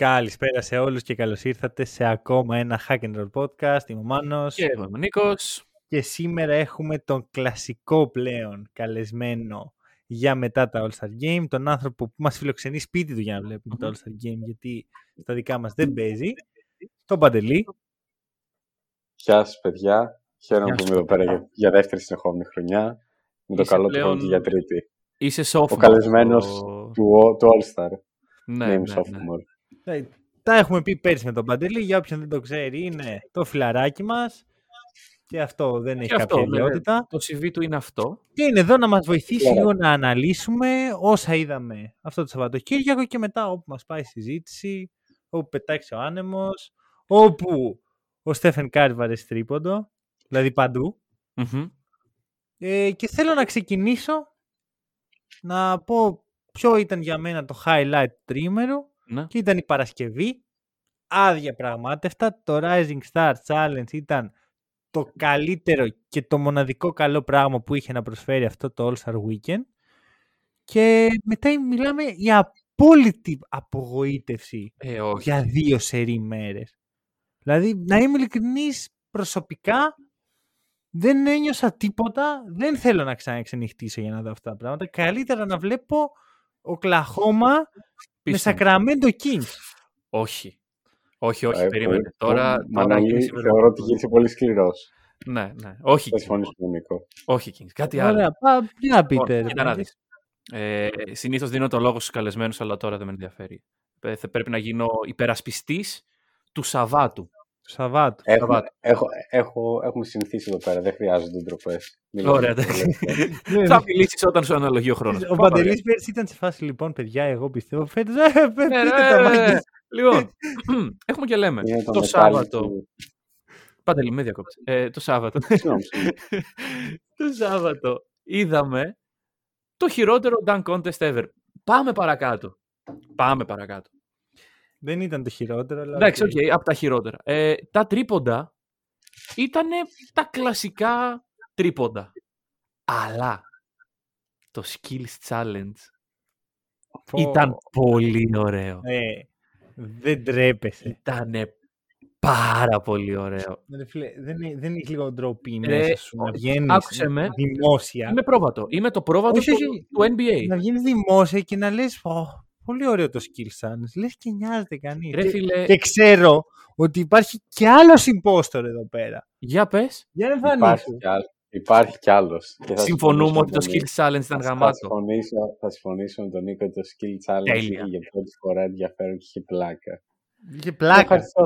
Καλησπέρα σε όλους και καλώς ήρθατε σε ακόμα ένα Hack and Roll podcast. Είμαι ο Μάνος Και εγώ είμαι ο Νίκος. και σήμερα έχουμε τον κλασικό πλέον καλεσμένο για μετά τα All-Star Game, τον άνθρωπο που μας φιλοξενεί σπίτι του για να βλέπουμε τα All-Star Game, γιατί στα δικά μας δεν παίζει, τον Παντελή. Γεια σας παιδιά. Χαίρομαι Γεια που σου, είμαι εδώ πέρα για, για δεύτερη συνεχόμενη χρονιά. Με το Είσαι καλό του πλέον- χρόνου για τρίτη. Είσαι sophomore. Ο καλεσμένος στο- του, ο- του All Star. Ναι, Ναι, ναι, είμαι ναι. Sophomore. Ε, Τα έχουμε πει πέρσι με τον Παντελή, για όποιον δεν το ξέρει είναι το φιλαράκι μας και αυτό δεν έχει Και αυτό, κάποια ναι, ναι. ιδιότητα. Το CV του είναι αυτό. Και είναι εδώ να μας βοηθήσει Ωραία. λίγο να αναλύσουμε όσα είδαμε αυτό το Σαββατοκύριακο και μετά όπου μας πάει η συζήτηση, όπου πετάξει ο άνεμος, όπου ο Στέφεν Κάρι βαρέσει τρίποντο, δηλαδή παντού. Μμμ. Ε, και θέλω να ξεκινήσω να πω ποιο ήταν για μένα το highlight του τρίμερου Ναι. και ήταν η Παρασκευή. Άδεια πραγμάτευτα. Το Rising Star Challenge ήταν το καλύτερο και το μοναδικό καλό πράγμα που είχε να προσφέρει αυτό το All-Star Weekend. Και μετά μιλάμε για απόλυτη απογοήτευση Ε, όχι. για δύο σερή μέρες. Δηλαδή, να είμαι ειλικρινής προσωπικά, δεν ένιωσα τίποτα, δεν θέλω να ξαναξενυχτήσω για να δω αυτά τα πράγματα. Καλύτερα να βλέπω Οκλαχώμα με Πίσω. Σακραμέντο Kings. Όχι. Όχι, όχι, Ε, περίμενε. πολύ- Τώρα, τώρα Μανώλη, γίνεις θεωρώ υπερβολικός. ότι γύρισε πολύ σκληρός. Ναι, ναι. Όχι, Θα Kings. συμφωνήσουμε, Νίκο. όχι Kings. Κάτι άλλο. Ωραία, πά, τι να πείτε. Λοιπόν, ρε κοίτα να παιδί. δεις. Ε, συνήθως δίνω το λόγο στους καλεσμένους, αλλά τώρα δεν με ενδιαφέρει. Ε, θα πρέπει να γίνω υπερασπιστής του Σαββάτου. Του Σαββάτου. Έχουμε, Σαββάτο. έχω, έχω, έχουμε συνηθίσει εδώ πέρα, δεν χρειάζονται ντροπές. Ωραία, Ναι, θα μιλήσεις όταν σου αναλογεί ο χρόνος. Ο Πάμε, ωραία. Παντελής πέρσι ήταν σε φάση λοιπόν, παιδιά, εγώ πιστεύω φέτος. Ε, ε, Ναι, πείτε ρε, τα ρε, μάγκες. ρε. Λοιπόν, έχουμε και λέμε. Είναι το, Το μετάλλι Σάββατο. του- Παντελή, με διακόψε. Ε, το Σάββατο. Συγγνώμη, συγγνώμη. το Σάββατο είδαμε το χειρότερο dunk contest ever. Πάμε παρακάτω. Πάμε παρακάτω. Δεν ήταν το χειρότερο, αλλά. Εντάξει, OK. OK, από τα χειρότερα. Ε, τα τρίποντα ήταν τα κλασικά τρίποντα. Αλλά το Skills Challenge Πω. ήταν πολύ ωραίο. Ε, δεν ντρέπεσαι. Ήταν πάρα πολύ ωραίο. Ρε φίλε, δεν, ε- δεν έχεις λίγο ντροπή Ρε, μέσα σου να βγαίνεις άκουσε με. δημόσια. Είμαι πρόβατο. Είμαι το πρόβατο Όχι, του, όχι. του NBA. Να βγαίνει δημόσια και να λες πολύ ωραίο το skill challenge. Λες και νοιάζεται κανείς. Ρε και, φίλε, και ξέρω ότι υπάρχει και άλλος impostor εδώ πέρα. για πες. Για να Υπάρχει εμφανίσου. κι άλλο- Υπάρχει κι άλλος. Και θα Συμφωνούμε συμφωνήσω ότι το με τον Νίκο. Skills Challenge ήταν Θα- Θα γαμάτο. συμφωνήσω, θα συμφωνήσω με τον Νίκο ότι το Skill Challenge Τέλεια. είχε για πρώτη φορά ενδιαφέρον και είχε πλάκα. Είχε πλάκα. Ευχαριστώ.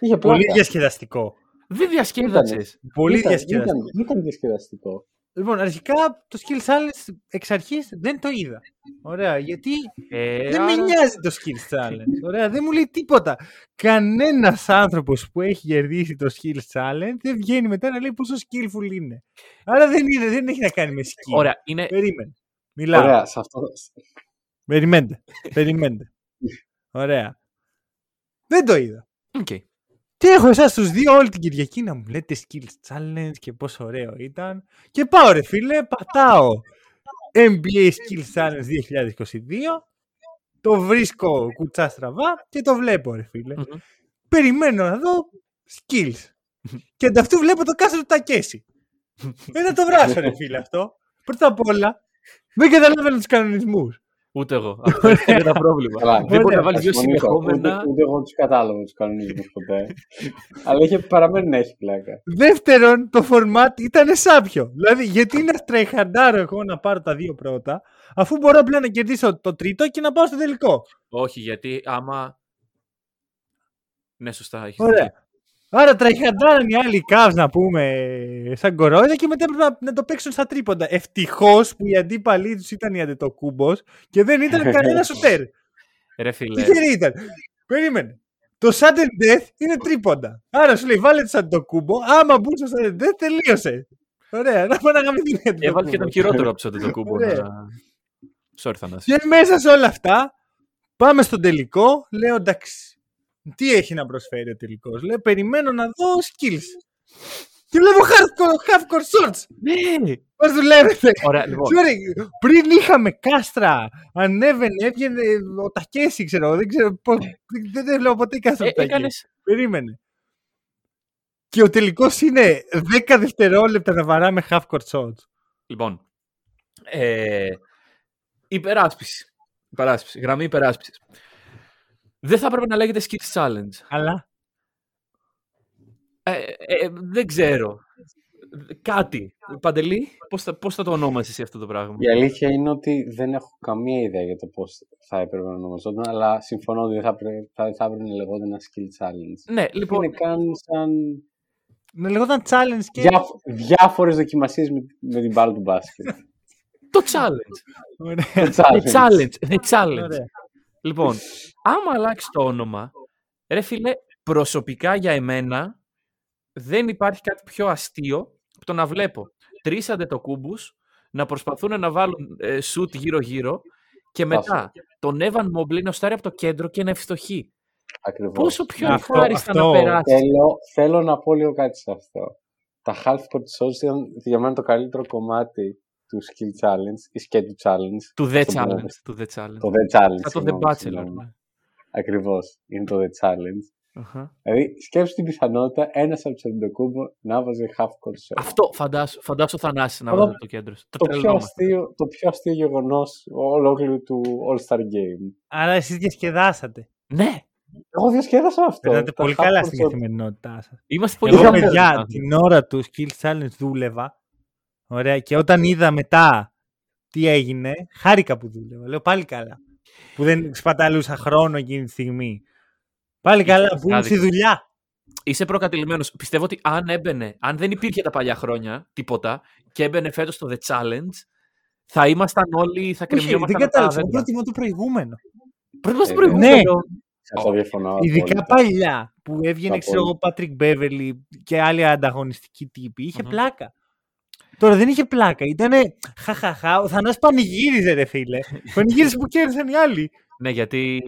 Είχε πλάκα. Πολύ διασκεδαστικό. Δεν διασκέδασες. Πολύ Ήταν- διασκεδαστικό. Ήταν, ήταν διασκεδαστικό. Λοιπόν, αρχικά το skill challenge εξ αρχής δεν το είδα. Ωραία, γιατί Ε, δεν με άρα- νοιάζει το skill challenge. Ωραία, δεν μου λέει τίποτα. Κανένας άνθρωπος που έχει κερδίσει το skill challenge δεν βγαίνει μετά να λέει πόσο skillful είναι. Άρα δεν, είναι, δεν έχει να κάνει με skill. Ωραία, είναι... Περίμενε. Μιλάω. Ωραία, σε αυτό. Περιμένετε. Περιμένετε. Ωραία. Δεν το είδα. Οκ. Και έχω εσάς τους δύο όλη την Κυριακή να μου λέτε Skills Challenge και πόσο ωραίο ήταν. Και πάω ρε φίλε, πατάω NBA Skills Challenge 2022. Το βρίσκω κουτσά στραβά και το βλέπω ρε φίλε. Μμμ. Περιμένω να δω skills. και αντ' αυτού βλέπω το κάστρο του Τακέσι. Να το βράσω ρε φίλε αυτό. Πρώτα απ' όλα, δεν καταλαβαίνω τους κανονισμούς. Ούτε εγώ. Αυτό είναι το πρόβλημα. Καλά, Δεν μπορεί ωραία, να βάλεις θα δύο συμφωνήσω. συνεχόμενα. Ούτε, ούτε εγώ τους κατάλαβα τους κανονισμού ποτέ. Αλλά είχε παραμένει να έχει πλάκα. Δεύτερον, το format ήταν σάπιο. Δηλαδή, γιατί να στρεχαντάρω εγώ να πάρω τα δύο πρώτα, αφού μπορώ απλά να κερδίσω το τρίτο και να πάω στο τελικό; Όχι, γιατί άμα. Ναι, σωστά. έχεις Ωραία. Δίκιο. Άρα τραχαντάραν οι άλλοι Cavs να πούμε σαν κορόιδα και μετά έπρεπε να, να το παίξουν στα τρίποντα. Ευτυχώς που οι αντίπαλοι τους ήταν οι αντετοκούμπος και δεν ήταν κανένας σουτέρ. Ρε φίλε. Τι χέρι ήταν; Περίμενε. Το sudden death είναι τρίποντα. Άρα σου λέει βάλε το Σαντοκούμπο. Άμα μπουν στο sudden death τελείωσε. Ωραία, να πάμε να γαμηθεί για Και έβαλε και τον χειρότερο από το κούμπο. Ωραία. να- Sorry, Θανάση. Και μέσα σε όλα αυτά πάμε στον τελικό. Λέω εντάξει, τι έχει να προσφέρει ο τελικός. Λέω περιμένω να δω skills. Και βλέπω hardcore, half-core shorts. Ναι! Πώς δουλεύετε; Ωραία, λοιπόν. Sorry, πριν είχαμε κάστρα, ανέβαινε, έβγαινε ο Τακέση, ξέρω, εγώ, δεν ξέρω πώς, δεν, δεν βλέπω ποτέ κάστρα Ε, του Τακέση. έκανες... Περίμενε. Και ο τελικός είναι 10 δευτερόλεπτα να βαράμε half-court shots. Λοιπόν, ε, υπεράσπιση. υπεράσπιση. Γραμμή υπεράσπισης. Δεν θα έπρεπε να λέγεται skills challenge. Αλλά; Ε, ε, δεν ξέρω. Κάτι. Παντελή, πώς θα, πώς θα το ονόμασες εσύ αυτό το πράγμα; Η αλήθεια είναι ότι δεν έχω καμία ιδέα για το πώς θα έπρεπε να ονομαζόταν, αλλά συμφωνώ ότι δεν θα, έπρεπε, θα, θα έπρεπε να λεγόταν ένα skill challenge. Ναι, λοιπόν, Είναι καν σαν να λεγόταν challenge και. διά, διάφορες δοκιμασίες με, με την μπάλα του μπάσκετ. το challenge. Ωραία. Το The challenge. The challenge. Ωραία. Λοιπόν, άμα αλλάξει το όνομα, ρε φίλε, προσωπικά για εμένα δεν υπάρχει κάτι πιο αστείο από το να βλέπω τρεις αντετοκούμπους να προσπαθούν να βάλουν ε, σουτ γύρω-γύρω και μετά τον Evan Mobley να στάρει από το κέντρο και να ευστοχεί. Ακριβώς. Πόσο πιο Αυτό- ευχάριστα αυτό- να περάσεις. Θέλω, θέλω να πω λίγο κάτι σε αυτό. Τα half court shots ήταν για μένα το καλύτερο κομμάτι του skill challenge ή σκέτου challenge. Του The το Challenge. πούμε. Του The Challenge. Το The Challenge. Σαν το The συγγνώμη, Bachelor. συγγνώμη. ναι. Ακριβώς. Είναι το The Challenge. Αχα. Δηλαδή, σκέψου την πιθανότητα ένας από τους Αντοκούμπο να βάζει half court shot. Αυτό φαντάσου, φαντάσου Θανάσης να Αυτό- βάλει από το κέντρο. σου. Το το πιο, τρελνόμαστε. αστείο, το πιο αστείο γεγονός ολόκληρου του All-Star Game. Άρα εσείς διασκεδάσατε. Ναι, Εγώ διασκέδασα αυτό. Περνάτε Τα πολύ half καλά court στην shot. καθημερινότητά σας. είμαστε πολύ Εγώ, Είχαμε- καλοί παιδιά, άνθρωποι. την ώρα του Skill Challenge δούλευα. Ωραία. Και όταν είδα μετά τι έγινε, χάρηκα που δούλευα. Λέω πάλι καλά. Που δεν σπαταλούσα χρόνο εκείνη τη στιγμή. Πάλι καλά που είμαι στη άδικος. δουλειά. Είσαι προκατηλημένος. Πιστεύω ότι αν έμπαινε, αν δεν υπήρχε τα παλιά χρόνια, τίποτα, και έμπαινε φέτος το The Challenge, θα ήμασταν όλοι, θα Όχι, δεν κρεμιόμασταν από τα κατάλαβα. δέντρα. Προτιμώ το προηγούμενο. Πρέπει να στο Ε, προηγούμενο. Αυτό διαφωνώ. Ειδικά απόλυτα. παλιά που έβγαινε, Τα ξέρω εγώ, απόλυτα. Πάτρικ Μπέβερλι και άλλοι ανταγωνιστικοί τύποι. Είχε Μμμ. πλάκα. Τώρα δεν είχε πλάκα. Ήτανε χαχαχά. Ο Θανάς πανηγύριζε, ρε φίλε. πανηγύριζε που κέρδισαν οι άλλοι. Ναι, γιατί...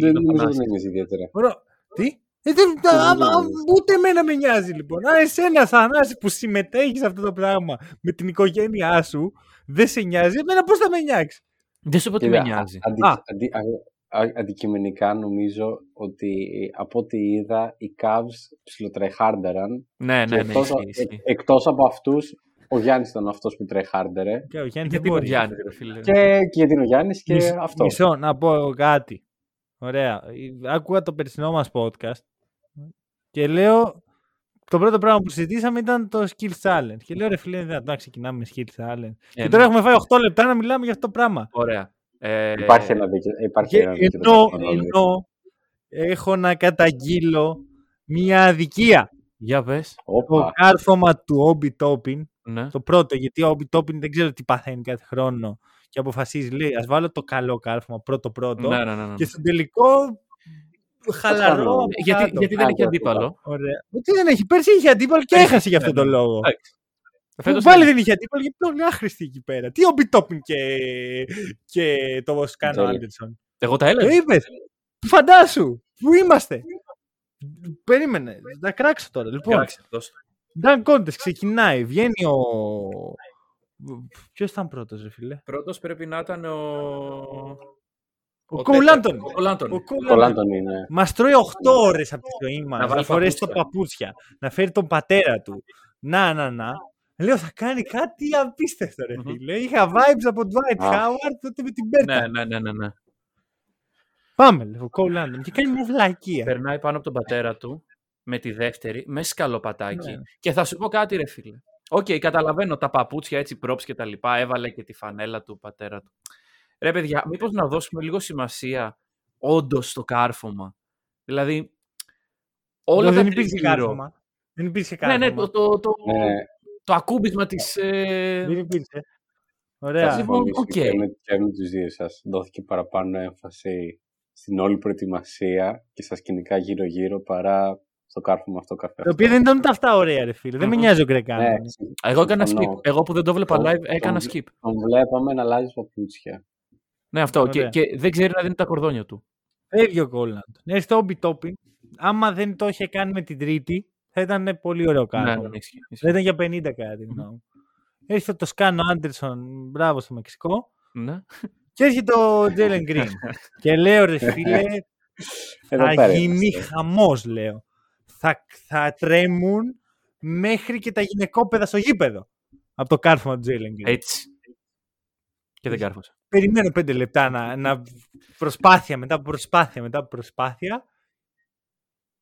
Δεν το νομίζω Θανάση. ότι είναι ιδιαίτερα. Ωραία. Τι; Ε, δεν, Δεν α, νομίζω. α, ούτε εμένα με νοιάζει λοιπόν. Αν εσένα Θανάση που συμμετέχεις σε αυτό το πράγμα με την οικογένειά σου, δεν σε νοιάζει, εμένα πώς θα με νοιάξει; Δεν σου είπα ότι Κοίτα, με νοιάζει. Αντι- Α. αντι- α- α- αντικειμενικά νομίζω ότι από ό,τι είδα οι Cavs ψιλοτρεχάρντεραν Ναι, και ναι, ναι, εκτός, ισχύει, ε- ισχύει. εκτός από αυτούς ο Γιάννης ήταν αυτός που τρεχάρντερε Και ο Γιάννης Γιατί δεν είναι ο μπορεί. Γιάννης, ρε φίλε; και, και γιατί είναι ο Γιάννης και Μισό- αυτός. Μισό, να πω κάτι. Ωραία. Άκουγα το περσινό μας podcast και λέω το πρώτο πράγμα που συζητήσαμε ήταν το skill challenge. Και λέω ρε φίλε, είναι δυνατόν να ξεκινάμε με skill challenge. Ε, και τώρα ναι. έχουμε φάει 8 λεπτά να μιλάμε για αυτό το πράγμα. Ωραία. Ε, Υπάρχει ένα δίκαιο. Υπάρχει Και ένα δίκαιο ενώ, ταυτόχρονα. ενώ έχω να καταγγείλω μία αδικία. Για πες. Το Όπα. κάρφωμα του Όμπι Τόπιν, Ναι. το πρώτο, γιατί ο Όμπι Τόπιν δεν ξέρω τι παθαίνει κάθε χρόνο και αποφασίζει, λέει, ας βάλω το καλό κάρφωμα πρώτο-πρώτο Ναι, ναι, ναι, ναι. και στο τελικό χαλαρό. κάνω. από Γιατί, κάτω. γιατί δεν Α, έχει το αντίπαλο. Ωραία. Τι δεν έχει, πέρσι είχε αντίπαλο και Έχει, έχασε για αυτόν ναι, τον ναι. λόγο. Εντάξει. Που Φέτος πάλι δεν- δεν είχε αντίπαλο γιατί ήταν όλοι άχρηστοι εκεί πέρα. Τι Όμπι Τόπιν και, και το Σκάνο Τέλεια. Άντερσον. Εγώ τα Το έλεγα. είπες. Φαντάσου. Πού είμαστε. Περίμενε. Να κράξω τώρα. Λοιπόν, Κράξε, δώσ' το. Dan Contest ξεκινάει. Βγαίνει ο. Ποιος ήταν πρώτος, ρε φίλε; Πρώτος πρέπει να ήταν ο... Ο τέτοιος, Cole Anthony. Ο Cole Anthony. Ο Cole Το Anthony. Λάντον είναι. Μας τρώει 8 ώρες από τη ζωή μας. Να Να, βάλει φορέσει το παπούτσια. παπούτσια. Να φέρει τον πατέρα του. Να, να, να. Λέω θα κάνει κάτι απίστευτο, ρε Μμμ. φίλε. Είχα vibes από Dwight Α. Howard τότε με την Πέρτα. Ναι, ναι, ναι, ναι, ναι. Πάμε, λέω, Cole Anthony. Και κάνει μια βλακεία. Περνάει πάνω από τον πατέρα του με τη δεύτερη, με σκαλοπατάκι. Ναι. Και θα σου πω κάτι, ρε φίλε. Οκ, καταλαβαίνω τα παπούτσια έτσι, props και τα λοιπά. Έβαλε και τη φανέλα του πατέρα του. Ρε παιδιά, μήπως να δώσουμε λίγο σημασία όντως στο κάρφωμα; Δηλαδή, όλα Λέω, τα δεν υπήρχε τριγύρω. κάρφωμα. Δεν υπήρχε Ναι, κάρφωμα. ναι, το, το, το, Ναι, το ακούμπισμα της... Ε... Δεν υπήρχε. θα Ωραία. Λοιπόν, συμφωνήσω οκ. και με, και με τους δύο σας. Δόθηκε παραπάνω έμφαση στην όλη προετοιμασία και στα σκηνικά γύρω-γύρω παρά στο κάρφωμα αυτό καθ' αυτό. Το οποίο δεν ήταν ούτε αυτά ωραία, ρε φίλε. Δεν με Μμμ. νοιάζει ο Greg Ναι, Άντωνη. Εγώ έκανα συμφωνώ. skip. Εγώ που δεν το βλέπα Τον- live έκανα τον- skip. Τον βλέπαμε να αλλάζει παπούτσια. Ναι, αυτό. Και, Ωραία. και δεν ξέρει να δένει τα κορδόνια του. Φεύγει ο Cole Anthony. Ναι, στο Obi Topping. Άμα δεν το είχε κάνει με την Τρίτη, θα ήταν πολύ ωραίο Ναι, κάρφωμα. ναι, ισχύει, ισχύει. Θα ήταν για 50 κατά τη γνώμη μου. Έρχεται το Σκάνο Άντερσον, μπράβο στο Μεξικό. Ναι. Και έρχεται ο Τζέλεν Γκριν. και λέω ρε φίλε, Εδώ θα πέρα γίνει είμαστε. χαμός λέω. Θα, θα τρέμουν μέχρι και τα γυναικόπαιδα στο γήπεδο. Από το κάρφωμα του Τζέλεν Γκριν. Έτσι. Και δεν κάρφωσα. Περιμένω πέντε λεπτά να, να προσπάθεια μετά από προσπάθεια μετά από προσπάθεια.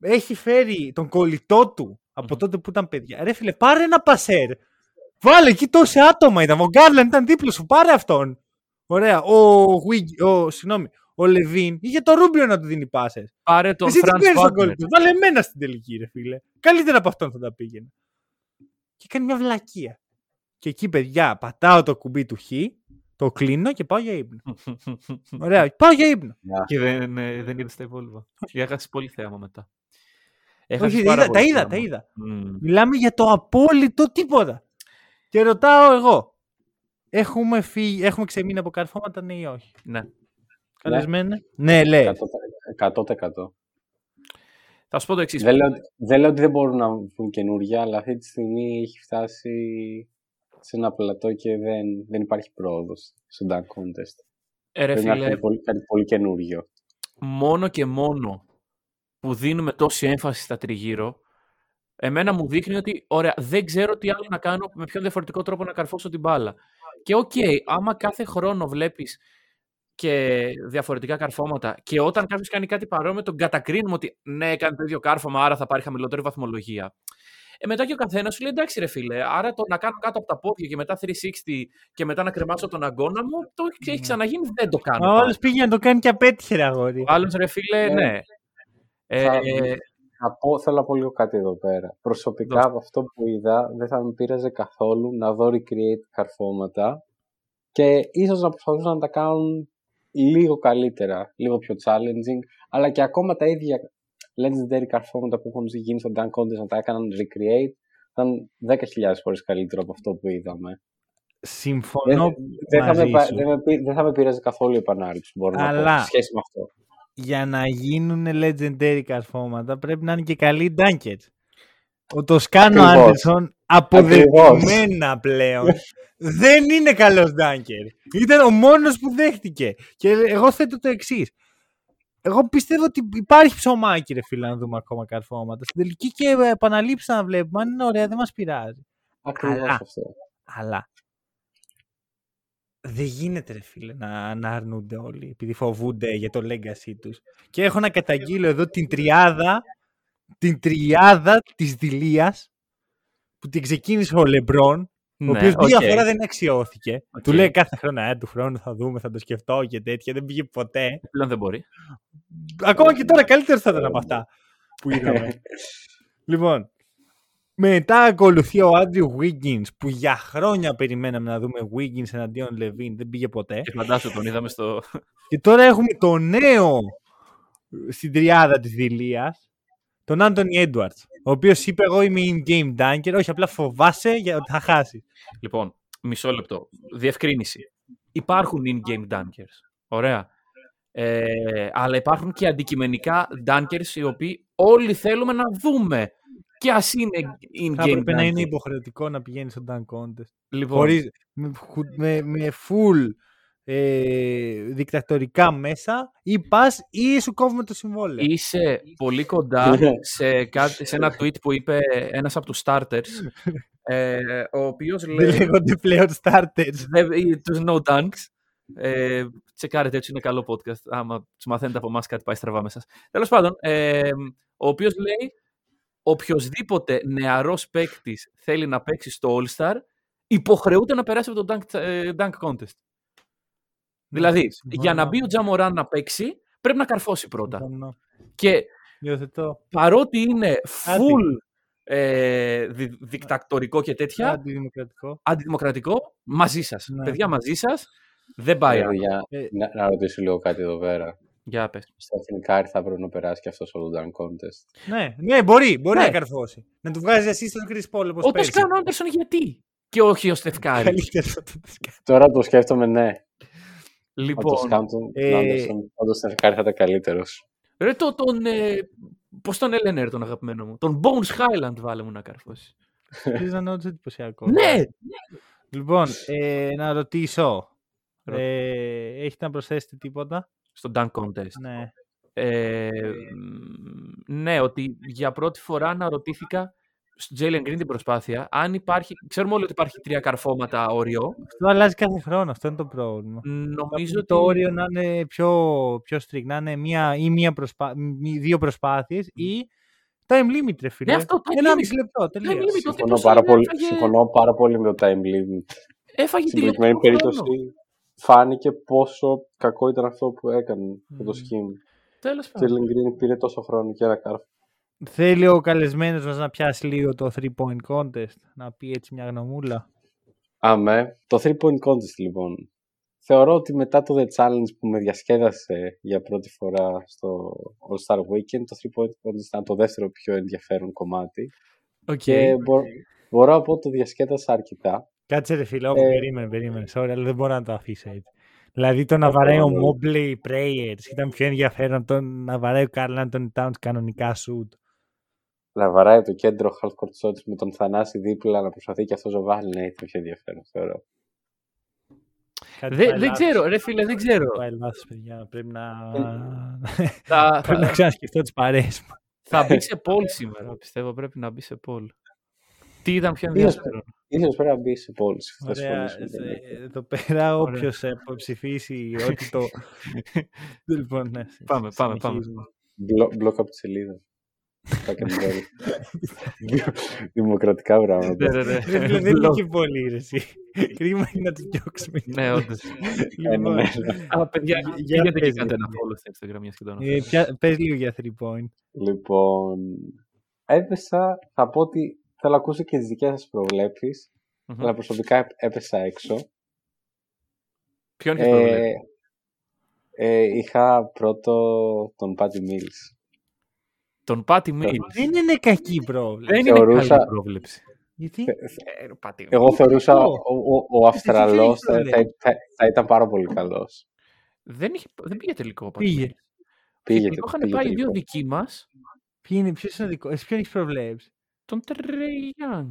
Έχει φέρει τον κολλητό του από Μμμ. τότε που ήταν παιδιά. Ρε φίλε, πάρε ένα πασέρ. Βάλε εκεί τόσα άτομα ήταν. Ο Γκάρλαν ήταν δίπλα σου. Πάρε αυτόν. Ωραία. Ο, Γουίγκ- ο, συγγνώμη, ο Λεβίν είχε το Ρούμπιο να του δίνει πάσες. Πάρε τον Εσύ τι Φραντ παίρνεις τον Βάγκνερ. κολλητό; Βάλε εμένα στην τελική, ρε φίλε. Καλύτερα από αυτόν θα τα πήγαινε. Και κάνει μια βλακεία. Και εκεί, παιδιά, πατάω το κουμπί του Χ, το κλείνω και πάω για ύπνο. Ωραία, πάω για ύπνο. Και δεν, ε, δεν είδες τα υπόλοιπα. Έχασες πολύ θέαμα μετά. Όχι, Έχασες τα πάρα είδα, τα πολύ είδα, θέαμα. τα είδα. Μμμ. Μιλάμε για το απόλυτο τίποτα. Και ρωτάω εγώ. Έχουμε, φύγει, έχουμε ξεμείνει από καρφώματα, ναι ή όχι; Ναι. Καλεσμένε. Ναι, λέει. 100%. Θα σου πω το εξής. Δεν λέω, δεν λέω ότι δεν μπορούν να βγουν καινούργια, αλλά αυτή τη στιγμή έχει φτάσει σε ένα πλατό και δεν, δεν υπάρχει πρόοδος στο Dunk Contest. Ε, ρε Πρέπει να φίλε, έρθει πολύ, κάτι πολύ καινούργιο. μόνο και μόνο που δίνουμε τόση έμφαση στα τριγύρω, εμένα μου δείχνει ότι, ωραία, δεν ξέρω τι άλλο να κάνω, με ποιον διαφορετικό τρόπο να καρφώσω την μπάλα. Και οκ, άμα κάθε χρόνο βλέπεις και διαφορετικά καρφώματα και όταν κάποιος κάνει κάτι παρόμοιο, τον κατακρίνουμε ότι ναι, έκανε το ίδιο κάρφωμα, άρα θα πάρει χαμηλότερη βαθμολογία. Ε, μετά και ο καθένας σου λέει εντάξει, ρε φίλε, άρα το να κάνω κάτω από τα πόδια και μετά 360 και μετά να κρεμάσω τον αγκώνα μου, το έχει Ναι. ξαναγίνει, δεν το κάνω. Μα όλος πήγε να το κάνει και απέτυχε, ρε αγόρι. Άλλος ρε φίλε, Ναι. Ναι. Ε, Θα- Να πω, θέλω να πω λίγο κάτι εδώ πέρα. Προσωπικά Δώστε. από αυτό που είδα δεν θα με πείραζε καθόλου να δω recreate καρφώματα και ίσως να προσπαθούσαν να τα κάνουν λίγο καλύτερα, λίγο πιο challenging, αλλά και ακόμα τα ίδια legendary καρφώματα που έχουν γίνει στο Dunk Contest να τα έκαναν recreate ήταν 10.000 φορές καλύτερο από αυτό που είδαμε. Δεν, Συμφωνώ δεν, θα μαζί με, πα- σου. δεν, με, πει- δεν θα με πείραζε καθόλου η επανάληψη, μπορώ να πω, Αλλά- σε σχέση με αυτό. Για να γίνουν legendary καρφώματα πρέπει να είναι και καλοί dunkers. Ο Τοσκάνο Ακριβώς. Άντερσον αποδεδειγμένα πλέον δεν είναι καλός dunker. Ήταν ο μόνος που δέχτηκε. Και εγώ θέτω το εξής. Εγώ πιστεύω ότι υπάρχει ψωμάκι, ρε φίλε, να δούμε ακόμα καρφώματα. Στην τελική και επαναλήψεις να βλέπουμε. Αν είναι ωραία, δεν μας πειράζει. Ακριβώς Αλλά- αυτό. Αλλά δεν γίνεται ρε φίλε να, να αρνούνται όλοι επειδή φοβούνται για το legacy τους. Και έχω να καταγγείλω εδώ την τριάδα, την τριάδα της δειλίας που την ξεκίνησε ο Λεμπρόν, ο ναι, οποίος μία οκ. φορά δεν αξιώθηκε. Οκ. Του λέει κάθε χρόνο, ε, του χρόνου θα δούμε, θα το σκεφτώ και τέτοια. Δεν πήγε ποτέ. Πλέον δεν μπορεί. Ακόμα και τώρα καλύτερο θα ήταν από αυτά που είδαμε. λοιπόν, μετά ακολουθεί ο Άντριου Wiggins που για χρόνια περιμέναμε να δούμε Wiggins εναντίον Λεβίν. Δεν πήγε ποτέ. Και φαντάσου τον είδαμε στο. Και τώρα έχουμε το νέο στην τριάδα της δηλίας, τον Άντωνι Έντουαρτς, ο οποίος είπε εγώ είμαι in-game dunker, όχι απλά φοβάσαι για ότι θα χάσεις. λοιπόν, μισό λεπτό. Διευκρίνηση. Υπάρχουν in-game dunkers. Ωραία. Ε, αλλά υπάρχουν και αντικειμενικά dunkers οι οποίοι όλοι θέλουμε να δούμε. Και ας είναι Θα in-game έπρεπε να είναι dunker. υποχρεωτικό να πηγαίνει στο dunk contest. Λοιπόν, Χωρίς, με, χου- με, με full ε, δικτατορικά μέσα ή πας ή σου κόβουμε το συμβόλαιο. είσαι πολύ κοντά σε, κάτι, σε ένα tweet που είπε ένας από τους starters, ε, ο οποίος Δεν λέει... λέγονται πλέον starters. Δεν- ή τους no dunks. Ε, τσεκάρετε έτσι, είναι καλό podcast. Άμα τους μαθαίνετε από εμάς κάτι πάει στραβά μέσα. Τέλος πάντων, ε, ο οποίος λέει οποιοδήποτε νεαρός παίκτης θέλει να παίξει στο All Star υποχρεούται να περάσει από το dunk, ε, dunk contest. Δηλαδή, για να μπει ο Τζαμοράν να παίξει, πρέπει να καρφώσει πρώτα. Συμφωνώ. Και Υιοθετώ. παρότι είναι full ε, δι- δικτακτορικό και τέτοια, Αντιδημοκρατικό. αντιδημοκρατικό, μαζί σας. Ναι. Παιδιά, μαζί σας. Δεν πάει. Ε, άλλο. για, Ε, να, να ρωτήσω λίγο κάτι εδώ πέρα. Για πες. Στα εθνικά θα πρέπει να περάσει και αυτός όλο το dunk contest. Ναι, ναι, μπορεί, μπορεί Ναι. να καρφώσει. Να του βγάζει εσύ στον Chris Paul όπως Ο πέρσι. Τοσκάνο Άντερσον γιατί; Και όχι ο Στεφκάρη. Καλύτερο από τον Τοσκάνο. Τώρα το σκέφτομαι, ναι. Ο λοιπόν, Σκάμπτον, ε, όντως στην Εφκάρη θα ήταν καλύτερος. ρε το, τον. Ε, Πώς τον έλεγε ρε, τον αγαπημένο μου; Τον Bones Highland βάλε μου να καρφώσει. Θες να είναι όντως εντυπωσιακός. ναι! Λοιπόν, ε, να ρωτήσω. Ρώτα. Ε, έχετε να προσθέσετε τίποτα; Στο Dunk Contest. Ναι. Ε, μ, ναι, ότι για πρώτη φορά αναρωτήθηκα στο Jalen Green την προσπάθεια αν υπάρχει. Ξέρουμε όλοι ότι υπάρχει τρία καρφώματα όριο. Αυτό αλλάζει κάθε χρόνο. Αυτό είναι το πρόβλημα. Νομίζω το ότι. όριο να είναι πιο, πιο strict, να είναι μία, ή μία προσπά... μη- δύο προσπάθειες ή time limit, ρε φίλε. Ναι, αυτό, time Ένα limit. μισή λεπτό, τελεία. limit. το Συμφωνώ τύπος πάρα, είναι- πολύ, έφαγε- συμφωνώ πάρα πολύ με το time limit. Έφαγε Στην τηλεοπτικό προκειμένη περίπτωση χρόνο. Φάνηκε πόσο κακό ήταν αυτό που έκανε με το Μμμ. scheme. Τέλος Και πάντων. Green πήρε τόσο χρόνο για ένα κάρφο. Θέλει ο καλεσμένος μας να πιάσει λίγο το 3-point contest, να πει έτσι μια γνωμούλα. Αμέ. Το 3 point contest λοιπόν. Θεωρώ ότι μετά το The Challenge που με διασκέδασε για πρώτη φορά στο All Star Weekend, το 3 point contest ήταν το δεύτερο πιο ενδιαφέρον κομμάτι. Οκ. Και μπο- μπορώ να πω ότι το διασκέδασα αρκετά. Κάτσε ρε φίλε, όχι, Ε, περίμενε, περίμενε, sorry, αλλά δεν μπορώ να το αφήσω έτσι. Δηλαδή το να βαράει ο ναι. Mobley prayers ήταν πιο ενδιαφέρον το να βαράει ο Carl Anthony Towns κανονικά σουτ. Να βαράει το κέντρο half-court shots με τον Θανάση δίπλα να προσπαθεί και αυτός ο Βάλ να ήταν πιο ενδιαφέρον, θεωρώ. Κάτι Δεν, πάει δεν λάθος. ξέρω, ρε φίλε, δεν ξέρω. Πάει λάθος, παιδιά. Πρέπει να... θα, Πρέπει να θα, ξανασκεφτώ τις παρέες μου. θα μπει σε poll σήμερα, πιστεύω. Πρέπει να μπει σε poll. Τι ήταν πιο Ίσως- ενδιαφέρον; Ίσως πρέπει να μπει σε πόλεις. Θα Ωραία. συμφωνήσω με τον ε, Εδώ πέρα Ωραία. όποιος ε, ψηφίσει ότι το... λοιπόν, ναι. Πάμε, πάμε, πάμε. συνεχίζουμε. Μπλο- Μπλοκ από τη σελίδα. Back and roll. Δημοκρατικά πράγματα. Ναι, ναι, ναι. Ρε φίλε, Δεν είναι και πολύ ρε εσύ. Κρίμα είναι να τους διώξουμε. Ναι, όντως. Ναι, Λοιπόν, ναι. Α, παιδιά, Για πήγαινε και πες, κάντε ρε. ένα follow στο Instagram μια και το ε, ποια- Πες λίγο για 3 point. Λοιπόν, έπεσα, θα πω ότι θέλω να ακούσω και τις δικές σας προβλέψεις, Μμμ. αλλά προσωπικά έπεσα έξω. Ποιον έχεις προβλέψει; Ε, ε, είχα πρώτο τον Πάτι Mills. Τον Πάτι Mills. Δεν είναι κακή πρόβλημα. Δεν είναι θεωρούσα- καλή πρόβλεψη. Γιατί; Ε, ρε, Πάτι Εγώ Mills. θεωρούσα Αυτό. ο, ο, ο Αυστραλός θα, ποιο θα, θα- θα ήταν πάρα πολύ καλός. Δεν, είχε, δεν πήγε τελικό ο Πάτι Πήγε. Mills. Πήγε, Το είχαν πήγε πάει τελικό. δύο δικοί μας. Ποιο είναι, ποιος είναι ο δικό, εσύ ποιον έχεις προβλέψει; Τον Τρέι Young.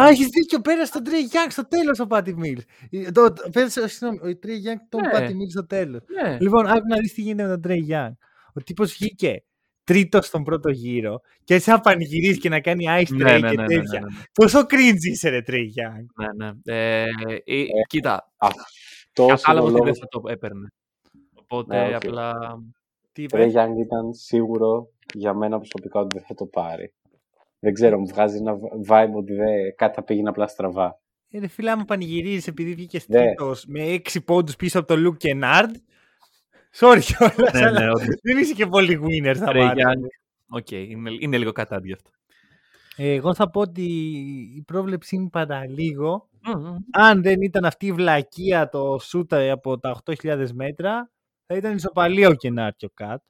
Α, έχεις δίκιο, πέρασε τον Τρέι Γιάνγκ στο τέλος ο Πάτι Μίλς. Το, το- πέρασε, συγγνώμη, ο Τρέι Γιάνγκ τον Ναι. Πάτι Μίλς στο τέλος. Ναι. Λοιπόν, άκου να δεις τι γίνεται με τον Τρέι Γιάνγκ. Ο τύπος βγήκε τρίτος στον πρώτο γύρο και έτσι να πανηγυρίζει και να κάνει Ice Trae Ναι, ναι, και ναι, ναι, ναι, τέτοια. ναι, Πόσο cringe είσαι ρε Τρέι Γιάνγκ. ναι, ναι. Ε, ε, κοίτα, Αυτός κατάλαβα είναι ο ότι δεν λόγος θα το έπαιρνε. Οπότε Ναι, οκ. απλά. Τι Τρέι είπες; Young ήταν σίγουρο για μένα προσωπικά ότι δεν θα το πάρει. Δεν ξέρω, μου βγάζει ένα vibe ότι δεν, κάτι θα πήγαινε απλά στραβά. Ε, ρε φίλε, άμα πανηγυρίζεις επειδή βγήκε Ναι. τρίτος με έξι πόντους πίσω από το Luke Kennard. Sorry κιόλας, Ναι, αλλά ναι, όντως. δεν είσαι και πολύ winner θα Τρέι μάθεις. Young. Οκ, είναι, είναι λίγο κατάντια αυτό. Ε, Εγώ θα πω ότι η πρόβλεψή μου παραλίγο, Μμμ, μμμ. αν δεν ήταν αυτή η βλακεία το σουτ από τα 8.000 μέτρα, θα ήταν ισοπαλία ο Kennard και ο KAT.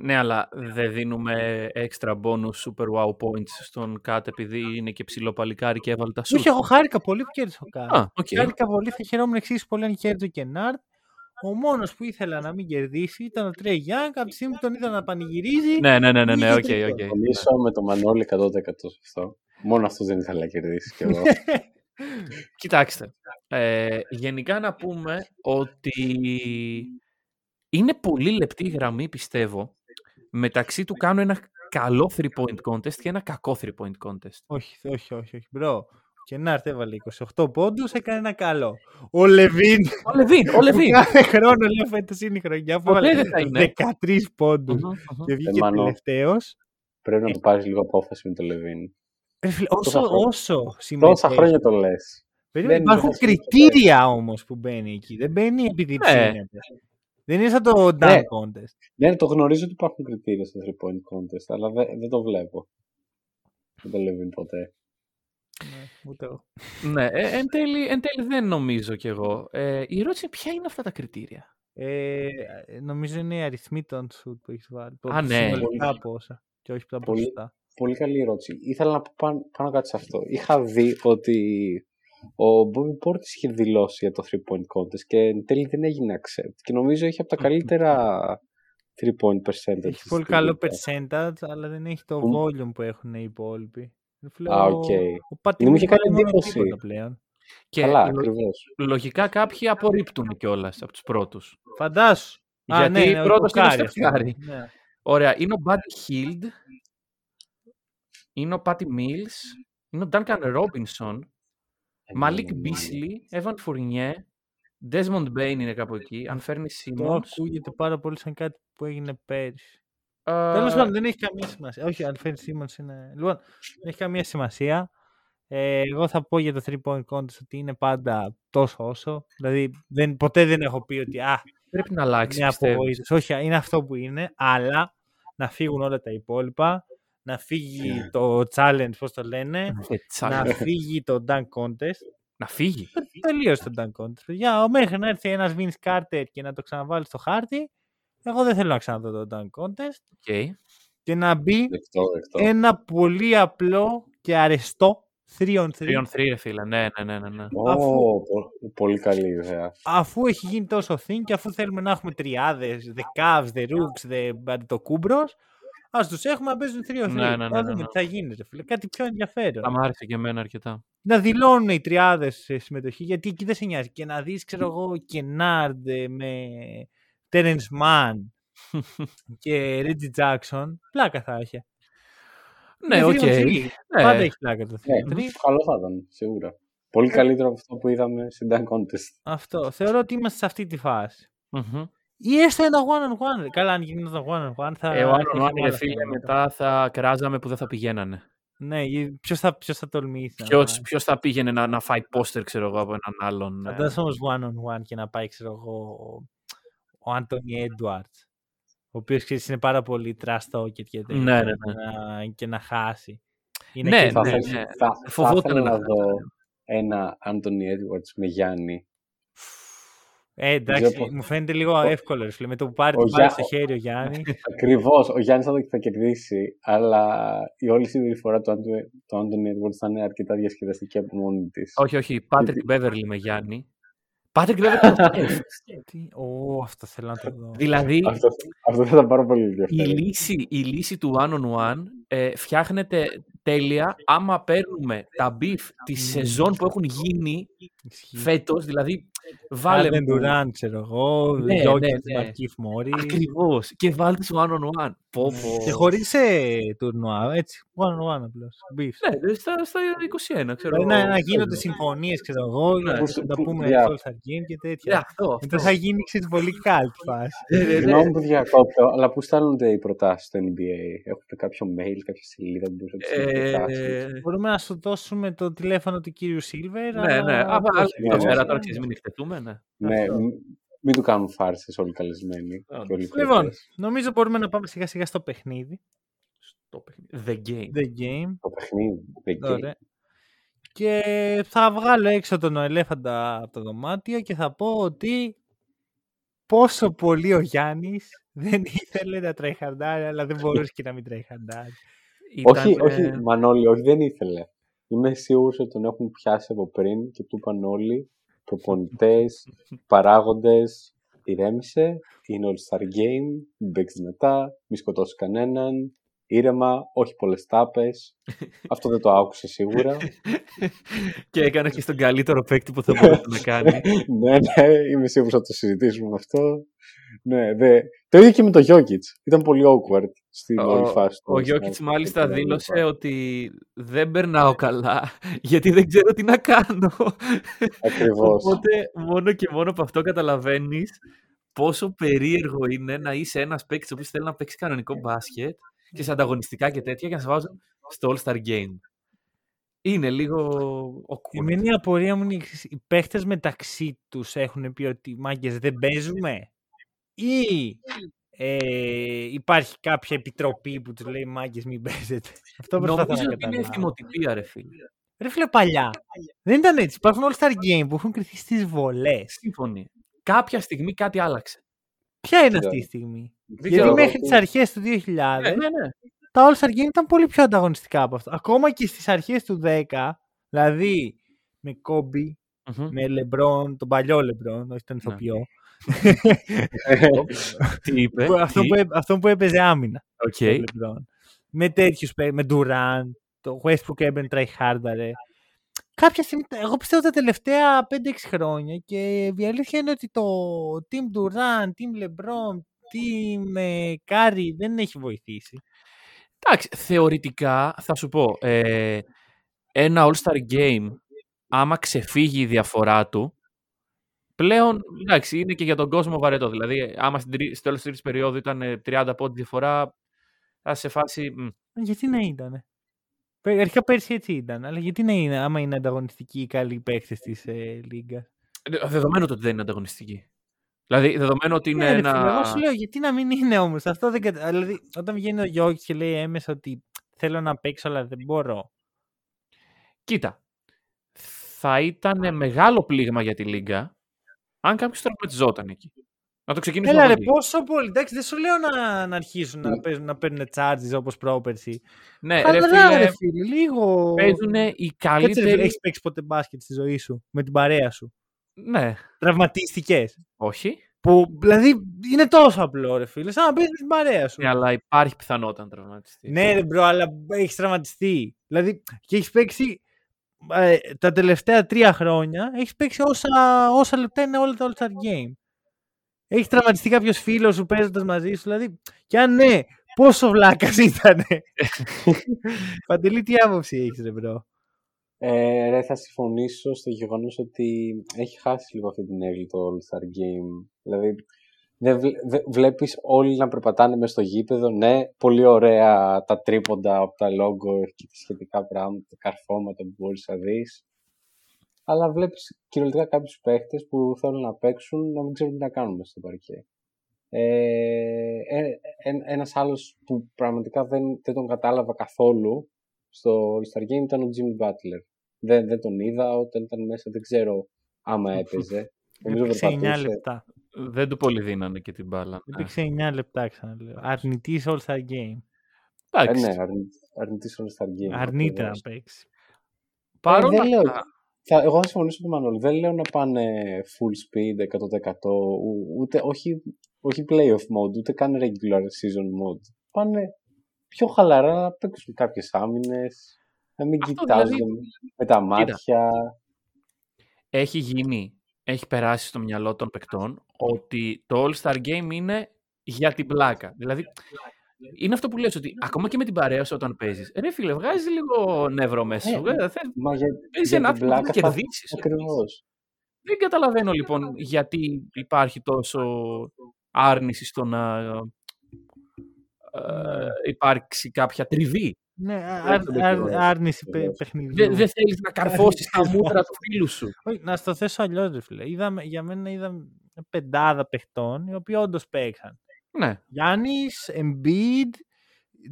Ναι, αλλά δεν δίνουμε extra bonus super wow points στον KAT επειδή είναι και ψηλό παλικάρι και έβαλε τα σουτ. Όχι, εγώ χάρηκα πολύ που κέρδισε ο KAT. Α, οκ. Χάρηκα πολύ, θα χαιρόμουν εξίσου πολύ αν κέρδιζε ο Kennard. Ο μόνος που ήθελα να μην κερδίσει ήταν ο Τρέι Γιάνγκ. Από τη στιγμή που τον είδα να πανηγυρίζει. Ναι, ναι, ναι, ναι, ναι, Είχε οκ, τρίτο. οκ. Συμφωνήσω με τον Μανώλη 100% σε αυτό. Μόνο αυτός δεν ήθελα να κερδίσει κι εγώ. Κοιτάξτε, ε, γενικά να πούμε ότι είναι πολύ λεπτή η γραμμή, πιστεύω, μεταξύ του κάνω ένα καλό 3-point contest και ένα κακό 3-point contest. όχι, όχι, όχι, όχι. Bro. Ο Kennard έβαλε 28 πόντους, έκανε ένα καλό. Ο Λεβίν. Ο Λεβίν, ο Λεβίν. Κάθε χρόνο λέω φέτος είναι η χρονιά που Ποτέ έβαλε δεν θα είναι. 13 πόντους Μμμ, μμμ. και βγήκε Μάνο. τελευταίος. Πρέπει να του πάρεις λίγο απόφαση με τον Λεβίν. Όσο, χρόνια. όσο Τόσα συμμετέχει. χρόνια το λες. Περίμενε, Δεν υπάρχουν είναι τόσο κριτήρια όμως που μπαίνει εκεί. Δεν μπαίνει επειδή Ναι. ψήνεται. Δεν είναι σαν το dunk Ναι. contest. Ναι, το γνωρίζω ότι υπάρχουν κριτήρια στο 3 point contest, αλλά δεν, δεν το βλέπω. Δεν το Λεβίν ποτέ. Ναι, ούτε εγώ. ναι, ε, εν, τέλει, εν τέλει δεν νομίζω κι εγώ. Ε, η ερώτηση είναι ποια είναι αυτά τα κριτήρια; Ε, νομίζω είναι οι αριθμοί των σουτ που έχεις βάλει. Α, ναι. Συνολικά πόσα. Και όχι τα Πολύ- ποσοστά. Πολύ καλή ερώτηση. Ήθελα να πω πάνω, πάνω κάτι σε αυτό. Είχα δει ότι ο Bobby Portis είχε δηλώσει για το 3-point contest και εν τέλει δεν έγινε accept. Και νομίζω έχει από τα καλύτερα 3-point percentage. Έχει πολύ στην καλό λίγα. percentage, αλλά δεν έχει το Μμ. volume που έχουν οι υπόλοιποι. Ρε φίλε, Α, ο- οκ. Ο Patty Μου είχε Mills κάνει δεν μόνο εντύπωση. τίποτα πλέον. Και Καλά, λο- ακριβώς. λογικά κάποιοι απορρίπτουν κιόλας από τους πρώτους. Φαντάσου. Α, Γιατί ναι, ναι, ο πρώτος είναι ο Κοκάρη, Steph ας πούμε. Curry. Ναι. Ωραία, είναι ο Buddy Hield, είναι ο Patty Mills, είναι ο Duncan Robinson, Ε, Malik Beasley, Evan Fournier, Desmond Bain είναι κάπου εκεί, αν φέρνεις Το Simmons. ακούγεται πάρα πολύ σαν κάτι που έγινε πέρυσι. ε, Τέλο πάντων, δεν έχει καμία σημασία. Όχι, αν φέρνεις Simmons είναι. Λοιπόν, δεν έχει καμία σημασία. Ε, εγώ θα πω για το 3-point contest ότι είναι πάντα τόσο όσο. Δηλαδή, δεν, ποτέ δεν έχω πει ότι α, Πρέπει να αλλάξει, μια πιστεύω. απογοήτευση. Όχι, είναι αυτό που είναι, αλλά να φύγουν όλα τα υπόλοιπα. Να φύγει το challenge, πώς το λένε. Ε, τσακ. να φύγει το dunk contest. Να φύγει. Τελείωσε το dunk contest. Για μέχρι να έρθει ένας Vince Carter και να το ξαναβάλει στο χάρτη, εγώ δεν θέλω να ξαναδώ το dunk contest. Οκ. Και να μπει Δεκτό, δεκτό. ένα πολύ απλό και αρεστό 3 on 3 3 on 3, ρε φίλε. Ναι, ναι, ναι, ναι. ναι. Ω, αφού- πο- Πολύ καλή ιδέα. αφού έχει γίνει τόσο thing και αφού θέλουμε να έχουμε τριάδες, the Cavs, the Rooks, the Antetokounbros, ας τους έχουμε να παίζουν 3 on 3. Ναι, ναι, ναι, Θα ναι, δούμε ναι. τι θα γίνει, ρε φίλε. Κάτι πιο ενδιαφέρον. Θα μ' άρεσε και εμένα αρκετά. να δηλώνουν οι τριάδες σε συμμετοχή, γιατί εκεί δεν σε νοιάζει. Και να δεις, ξέρω εγώ, Kennard με Terence Mann και Reggie Jackson, πλάκα θα είχε. ναι, Είναι οκ. 3-on-3. Ναι. Πάντα έχει πλάκα το 3 Ναι, καλό θα ήταν, σίγουρα. Πολύ καλύτερο από αυτό που είδαμε στην Dunk Contest. Αυτό. Θεωρώ ότι είμαστε σε αυτή τη φάση. Μμμ. Ή έστω ένα one on one. Καλά, αν γινόταν one on one θα. Ε, ο Άνω είχαμε Άνω, ρε άλλα φίλε, θέματα. μετά θα κράζαμε που δεν θα πηγαίνανε. Ναι, ποιος θα, ποιος θα τολμήσει. να Ποιος, πάει. ποιος θα πήγαινε να, να φάει πόστερ, ξέρω εγώ, από έναν άλλον. ε, Φαντάζομαι όμως one on one και να πάει, ξέρω εγώ, ο Άντωνι Έντουαρτ. Ο οποίος είναι πάρα πολύ trash talker και τέτοια. Ναι, ναι, ναι. Να, και να χάσει. Είναι Ναι, και Θα, ναι, ήθελα- ναι. θα, θα Φοβόταν ήθελα να να δω ένα Anthony Edwards με Γιάννη. Ε, εντάξει, Δεν ξέρω μου φαίνεται λίγο εύκολο. ρε φίλε. Με το που πάρει Ο την μπάλα Γιά- στο χέρι ο Γιάννη. Ακριβώς. Ο Γιάννης θα, το- θα κερδίσει, αλλά η όλη συμπεριφορά του Anthony- του Anthony Edwards θα είναι αρκετά διασκεδαστική από μόνη της. Όχι, όχι. Πάτρικ Γιατί- Μπέβερλι με Γιάννη. Πάτρικ Μπέβερλι. Τι, Ω, αυτό θέλω να το δω. δηλαδή, Αυτό, αυτό θα ήταν πάρα πολύ η ενδιαφέρον. λύση, η λύση του one on one ε, φτιάχνεται τέλεια άμα παίρνουμε τα beef της σεζόν που έχουν γίνει Ισχύει. φέτος, δηλαδή βάλε Άρδεν μου- Ντουράν, ξέρω εγώ. Ναι, Γιώκητ, ναι, ναι. Μαρκίφ Μόρι. Ακριβώς. Και βάλτε στο one on one. Πω, πω. Και χωρίς ε, τουρνουά, έτσι. One on one απλώ. Ναι, στα, στα 21, ξέρω Δηλαδή να, εγώ. να γίνονται συμφωνίες, ξέρω εγώ, να, Που σου- να τα που- πούμε δια- στο All Star Game και Ναι, τέτοια. αυτό, αυτό. Μετά θα γίνει ξέρεις, πολύ κάλτη φάση. Ναι, ναι, ναι. Συγγνώμη που διακόπτω, αλλά πού στέλνονται οι προτάσεις στο NBA. Έχουν κάποιο mail, κάποια σελίδα που μπορείς να τις προτάσεις. Ε, Μπορούμε να σου δώσουμε το τηλέφωνο του κύριου Σίλβερ. Ναι, ναι. αλλά- Α, όχι, Εδώ ναι, πέρα ναι. τώρα ξέρεις, μην εκτεθούμε, ναι. Ναι, Αυτό. μ- μην του κάνουν φάρσες όλοι οι καλεσμένοι. Α, και όλοι οι Λοιπόν, κριτές. νομίζω μπορούμε να πάμε σιγά σιγά στο παιχνίδι. Το παιχνίδι. The game. The game. Το παιχνίδι. the game. Ωραία. Και θα βγάλω έξω τον ελέφαντα από το δωμάτιο και θα πω ότι πόσο πολύ ο Γιάννης δεν ήθελε να τραϊχαντάρει, αλλά δεν μπορούσε και να μην τραϊχαντάρει. Όχι, Ήταν, όχι, ε, Μανώλη, όχι, δεν ήθελε. Είμαι σίγουρος ότι τον έχουν πιάσει από πριν και του είπαν όλοι, προπονητές, παράγοντες, ηρέμησε, είναι All Star Game, μην παίξει μετά, μη σκοτώσεις κανέναν, ήρεμα, όχι πολλές τάπες. Αυτό δεν το άκουσε σίγουρα. και έκανε και στον καλύτερο παίκτη που θα μπορούσε να κάνει. ναι, ναι, είμαι σίγουρος θα το συζητήσουμε αυτό. Ναι, δε... Το ίδιο και με το Jokic. Ήταν πολύ awkward στην όλη φάση. του Ο All Star. Γιώκητς μάλιστα Και δήλωσε λοιπά. ότι δεν περνάω καλά γιατί δεν ξέρω τι να κάνω. Ακριβώς. Οπότε μόνο και μόνο από αυτό καταλαβαίνεις πόσο περίεργο είναι να είσαι ένας παίκτης ο οποίος θέλει να παίξει κανονικό μπάσκετ και σε ανταγωνιστικά και τέτοια και να σε βάζουν στο All-Star Game. Είναι λίγο awkward. Εμένα η απορία μου είναι η εξής. οι παίχτες μεταξύ τους έχουν πει ότι μάγκες δεν παίζουμε ή ε, υπάρχει κάποια επιτροπή που τους λέει μάγκες μην παίζετε. Αυτό προσπαθώ Νομίζω να ότι είναι καταλάβω. ευθυμοτυπία ρε φίλε. Ρε φίλε παλιά. Δεν ήταν έτσι. Υπάρχουν All Star Game που έχουν κρυθεί στις βολές. Σύμφωνοι. Κάποια στιγμή κάτι άλλαξε. Ποια είναι Δεν αυτή η ξέρω. στιγμή; Δεν Γιατί ξέρω. μέχρι τις αρχές του 2000 Ναι, ναι, ναι. τα All Star Game ήταν πολύ πιο ανταγωνιστικά από αυτό. Ακόμα και στις αρχές του 10, δηλαδή με Kobe, Μμμ. με LeBron, τον παλιό LeBron, όχι τον ηθοποιό, Τι είπε. που- αυτό, τι; που, έ- αυτό που έπαιζε άμυνα. Οκ. το LeBron. Με τέτοιους παί- με Durant, το Westbrook έμπαινε tryhardare. Κάποια στιγμή, εγώ πιστεύω τα τελευταία 5-6 χρόνια και η αλήθεια είναι ότι το Team Durant, Team LeBron, Team ε, Curry δεν έχει βοηθήσει. Εντάξει, θεωρητικά θα σου πω, ε, ένα All-Star Game, άμα ξεφύγει η διαφορά του, πλέον, εντάξει, είναι και για τον κόσμο βαρετό. Δηλαδή, άμα στην τρί- στο τέλος της τρίτης περίοδου ήταν ε, 30 πόντι διαφορά, θα σε φάση... μ, Γιατί να ήταν. Αρχικά πέρσι έτσι ήταν, αλλά γιατί να είναι, άμα είναι ανταγωνιστικοί οι καλοί παίχτες της ε, Λίγκα; Δε- Δεδομένου το ότι δεν είναι ανταγωνιστική. Δηλαδή, δεδομένου ότι είναι Ναι, ρε ένα... φίλε, εγώ σου λέω γιατί να μην είναι όμως. Αυτό δεν κατα... Δηλαδή, όταν βγαίνει ο Γιώργης και λέει έμεσα ότι θέλω να παίξω αλλά δεν μπορώ. Κοίτα, θα ήταν μεγάλο πλήγμα για τη Λίγκα αν κάποιος τραυματιζόταν εκεί. Να το ξεκινήσουμε Έλα από ρε, εκεί. πόσο πολύ. Εντάξει, δεν σου λέω να, να αρχίσουν να, παίζουν, να παίρνουν charges όπως πρόπερση. Ναι, ρε Χαλαρά, φίλε, ρε φίλε, λίγο. παίζουν οι Κάτσε ρε, φίλε, καλύτεροι... έχεις παίξει ποτέ μπάσκετ στη ζωή σου με την παρέα σου; Ναι, Τραυματίστηκες; όχι. Που, δηλαδή είναι τόσο απλό ρε φίλε, σαν να παίζεις με την παρέα σου. Ναι, αλλά υπάρχει πιθανότητα να τραυματιστείς. Ναι, ρε bro, αλλά έχεις τραυματιστεί. Δηλαδή, και έχεις παίξει ε, τα τελευταία τρία χρόνια, έχεις παίξει όσα, όσα λεπτά είναι όλα τα All Star Game. Έχει τραυματιστεί κάποιος φίλος σου παίζοντας μαζί σου. Δηλαδή, και αν ναι, πόσο βλάκας ήταν. Παντελή, τι άποψη έχεις, ρε bro; Ε, ρε, θα συμφωνήσω στο γεγονός ότι έχει χάσει λίγο αυτή την αίγλη το All-Star Game. Δηλαδή, δεν βλέ- δε- βλέπεις όλοι να περπατάνε μέσα στο γήπεδο. Ναι, πολύ ωραία τα τρίποντα από τα logo και τα σχετικά πράγματα, τα καρφώματα που μπορείς να δεις. Αλλά βλέπεις κυριολεκτικά κάποιους παίχτες που θέλουν να παίξουν να μην ξέρουν τι να κάνουν μέσα στο παρκέ. Ε, ε, ε, ένας άλλος που πραγματικά δεν, δεν τον κατάλαβα καθόλου στο All-Star Game ήταν ο Jimmy Butler. Δεν, δεν τον είδα όταν ήταν μέσα, δεν ξέρω άμα έπαιζε. Νομίζω Έπαιξε 9 περπατούσε. λεπτά. Δεν του πολύ δίνανε και την μπάλα. ναι. Έπαιξε 9 λεπτά, ξαναλέω. Αρνητής All Star Game. Ε, Εντάξει. ναι, αρνη- αρνητής All-Star Game. Αρνείται να ακριβώς. παίξει. Παρόλα Ε, δεν λέω- αυτά, Θα, εγώ θα συμφωνήσω με τον Μανώλη. Δεν λέω να πάνε full speed 100%, ου- ούτε, όχι, όχι playoff mode, ούτε καν regular season mode. Πάνε πιο χαλαρά να παίξουν κάποιες άμυνες, να μην Αυτό κοιτάζουν δηλαδή- με τα μάτια. έχει γίνει, έχει περάσει στο μυαλό των παικτών ότι το All-Star Game είναι για την πλάκα. Δηλαδή, είναι αυτό που λες ότι ακόμα και με την παρέα σου όταν παίζεις, ρε φίλε, βγάζει λίγο νεύρο μέσα σου. Ε, Ε, θες- Μα για, Παίζεις για ένα την άθλημα που θα πλάκα θα... κερδίσεις. Ακριβώς. Δεν καταλαβαίνω λοιπόν γιατί υπάρχει τόσο άρνηση στο να ε, υπάρξει κάποια τριβή. Ναι, Δεν αρ- το αρ- λέω. άρνηση παι- Βεβαίως. παιχνιδιού. Δεν δεν θέλεις να καρφώσεις τα μούτρα του φίλου σου. Όχι, να στο θέσω αλλιώς, ρε φίλε. Είδαμε, για μένα είδα μια πεντάδα παιχτών οι οποίοι όντως παίξαν. Ναι, Γιάννης, Embiid,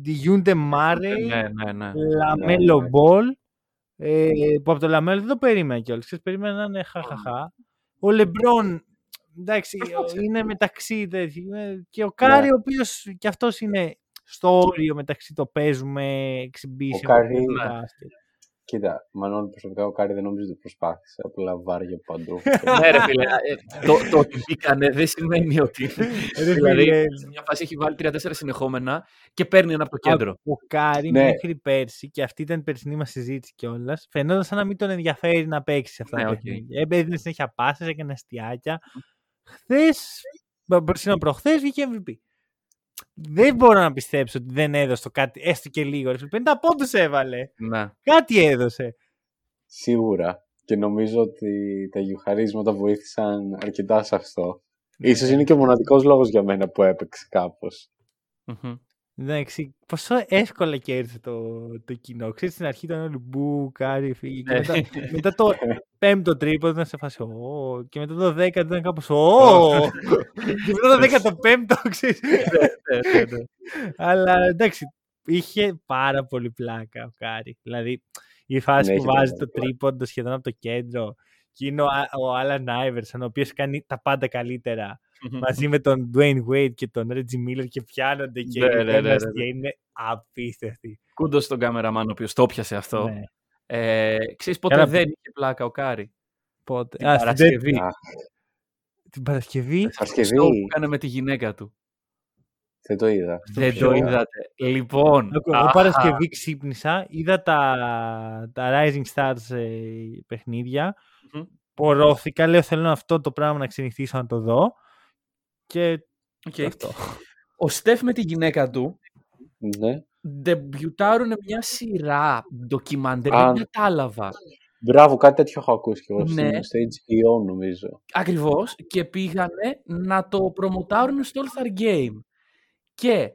Dejounte Murray, ναι, ναι. ναι. Λαμέλο ναι. Μπολ. Ε, που από το Λαμέλο δεν το περίμενα κιόλας. Περίμενα να είναι χαχαχά. Ο Λεμπρόν, εντάξει, είναι μεταξύ τέτοιου. ε, Και ο Κάρι, Ναι. ο οποίος κι αυτός είναι στο όριο μεταξύ το παίζουμε, exhibition. Ο Κάρι- και Ναι. μπάσκετ. Κοίτα, Μανώλη προσωπικά ο Κάρι δεν νομίζω ότι προσπάθησε. Απλά βάραγε παντού. ναι, ρε φίλε. ε, το, το ότι μπήκανε δεν σημαίνει ότι. Ρε δηλαδή, φίλε, σε μια φάση έχει βάλει 3-4 συνεχόμενα και παίρνει ένα από το κέντρο. Ο Κάρι Ναι. μέχρι πέρσι, και αυτή ήταν η περσινή μας συζήτηση κιόλας, φαινόταν σαν να μην τον ενδιαφέρει να παίξει σε αυτά Ναι, τα οκ. παιχνίδια. Έδινε συνέχεια πάσες, έκανε αστειάκια. Χθες, πέρσι προχθές, βγήκε MVP. Δεν μπορώ να πιστέψω ότι δεν έδωσε το κάτι, έστω και λίγο. ρε φίλε. 50 πόντους έβαλε. Ναι. Κάτι έδωσε. Σίγουρα. Και νομίζω ότι τα γιουχαρίσματα βοήθησαν αρκετά σε αυτό. Ίσως είναι και ο μοναδικός λόγος για μένα που έπαιξε κάπως. Μμμ. Εντάξει, πόσο εύκολα κέρδισε το, το κοινό. Ξέρεις, στην αρχή ήταν όλοι μπου, κάρι, φύγει. Και Ναι. μετά, μετά το πέμπτο τρίπο ήταν σε φάση «Ω», και μετά το δέκατο ήταν κάπως «Ω». και μετά το δέκατο πέμπτο, ξέρεις. Ναι, ναι, ναι. Αλλά εντάξει, είχε πάρα πολύ πλάκα ο Κάρι. Δηλαδή, η φάση Ναι, που είχε βάζει πάρα το τρίποντο σχεδόν από το κέντρο και είναι ο, Α- ο Άλεν Άιβερσον, ο οποίος κάνει τα πάντα καλύτερα. Μαζί με τον Dwayne Wade και τον Reggie Miller και πιάνονται και Ναι, οι ναι, ναι, ναι, ένας ναι. και είναι απίστευτοι. Kudos στον κάμεραμαν ο οποίος το πιασε αυτό. Ναι. Ε, ξέρεις πότε Καλά, δεν είχε πλάκα ο Κάρι; Πότε; Την Α, στην Παρασκευή. τέτοια- Α, Την Παρασκευή; Παρασκευή. Αυτό που έκανε με τη γυναίκα του. Δεν το είδα. Δεν ποιο; το είδατε. Λοιπόν. Εγώ εγώ αχα, Παρασκευή ξύπνησα, είδα τα, τα Rising Stars ε, παιχνίδια, Μμμ. πορώθηκα, λέω θέλω αυτό το πράγμα να ξενυχτήσω να το δω και οκ. αυτό. Ο Στεφ με τη γυναίκα του Ναι. ντεμπιουτάρουν μια σειρά ντοκιμαντέρ. Α. Δεν κατάλαβα. Μπράβο, κάτι τέτοιο έχω ακούσει και εγώ Ναι. στο- στο HBO νομίζω. Ακριβώς. Και πήγανε να το προμοτάρουν στο All Star Game. Και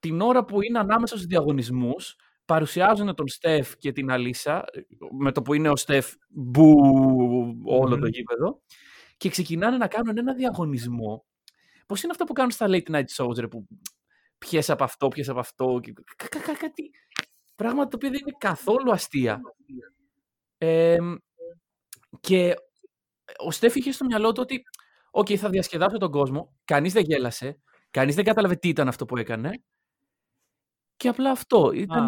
την ώρα που είναι ανάμεσα στους διαγωνισμούς, παρουσιάζουν τον Στεφ και την Αλίσα, με το που είναι ο Στεφ μπου όλο το Μμμ. γήπεδο, και ξεκινάνε να κάνουν ένα διαγωνισμό. Πώς είναι αυτό που κάνουν στα late night shows, ρε, που πιες από αυτό, πιες από αυτό, και κα- κα- κα- κάτι πράγματα τα οποία δεν είναι καθόλου αστεία. Εμ, και ο Στέφ είχε στο μυαλό του ότι «Οκ, θα διασκεδάσω τον κόσμο». Κανείς δεν γέλασε. Κανείς δεν κατάλαβε τι ήταν αυτό που έκανε. Και απλά αυτό. Ήταν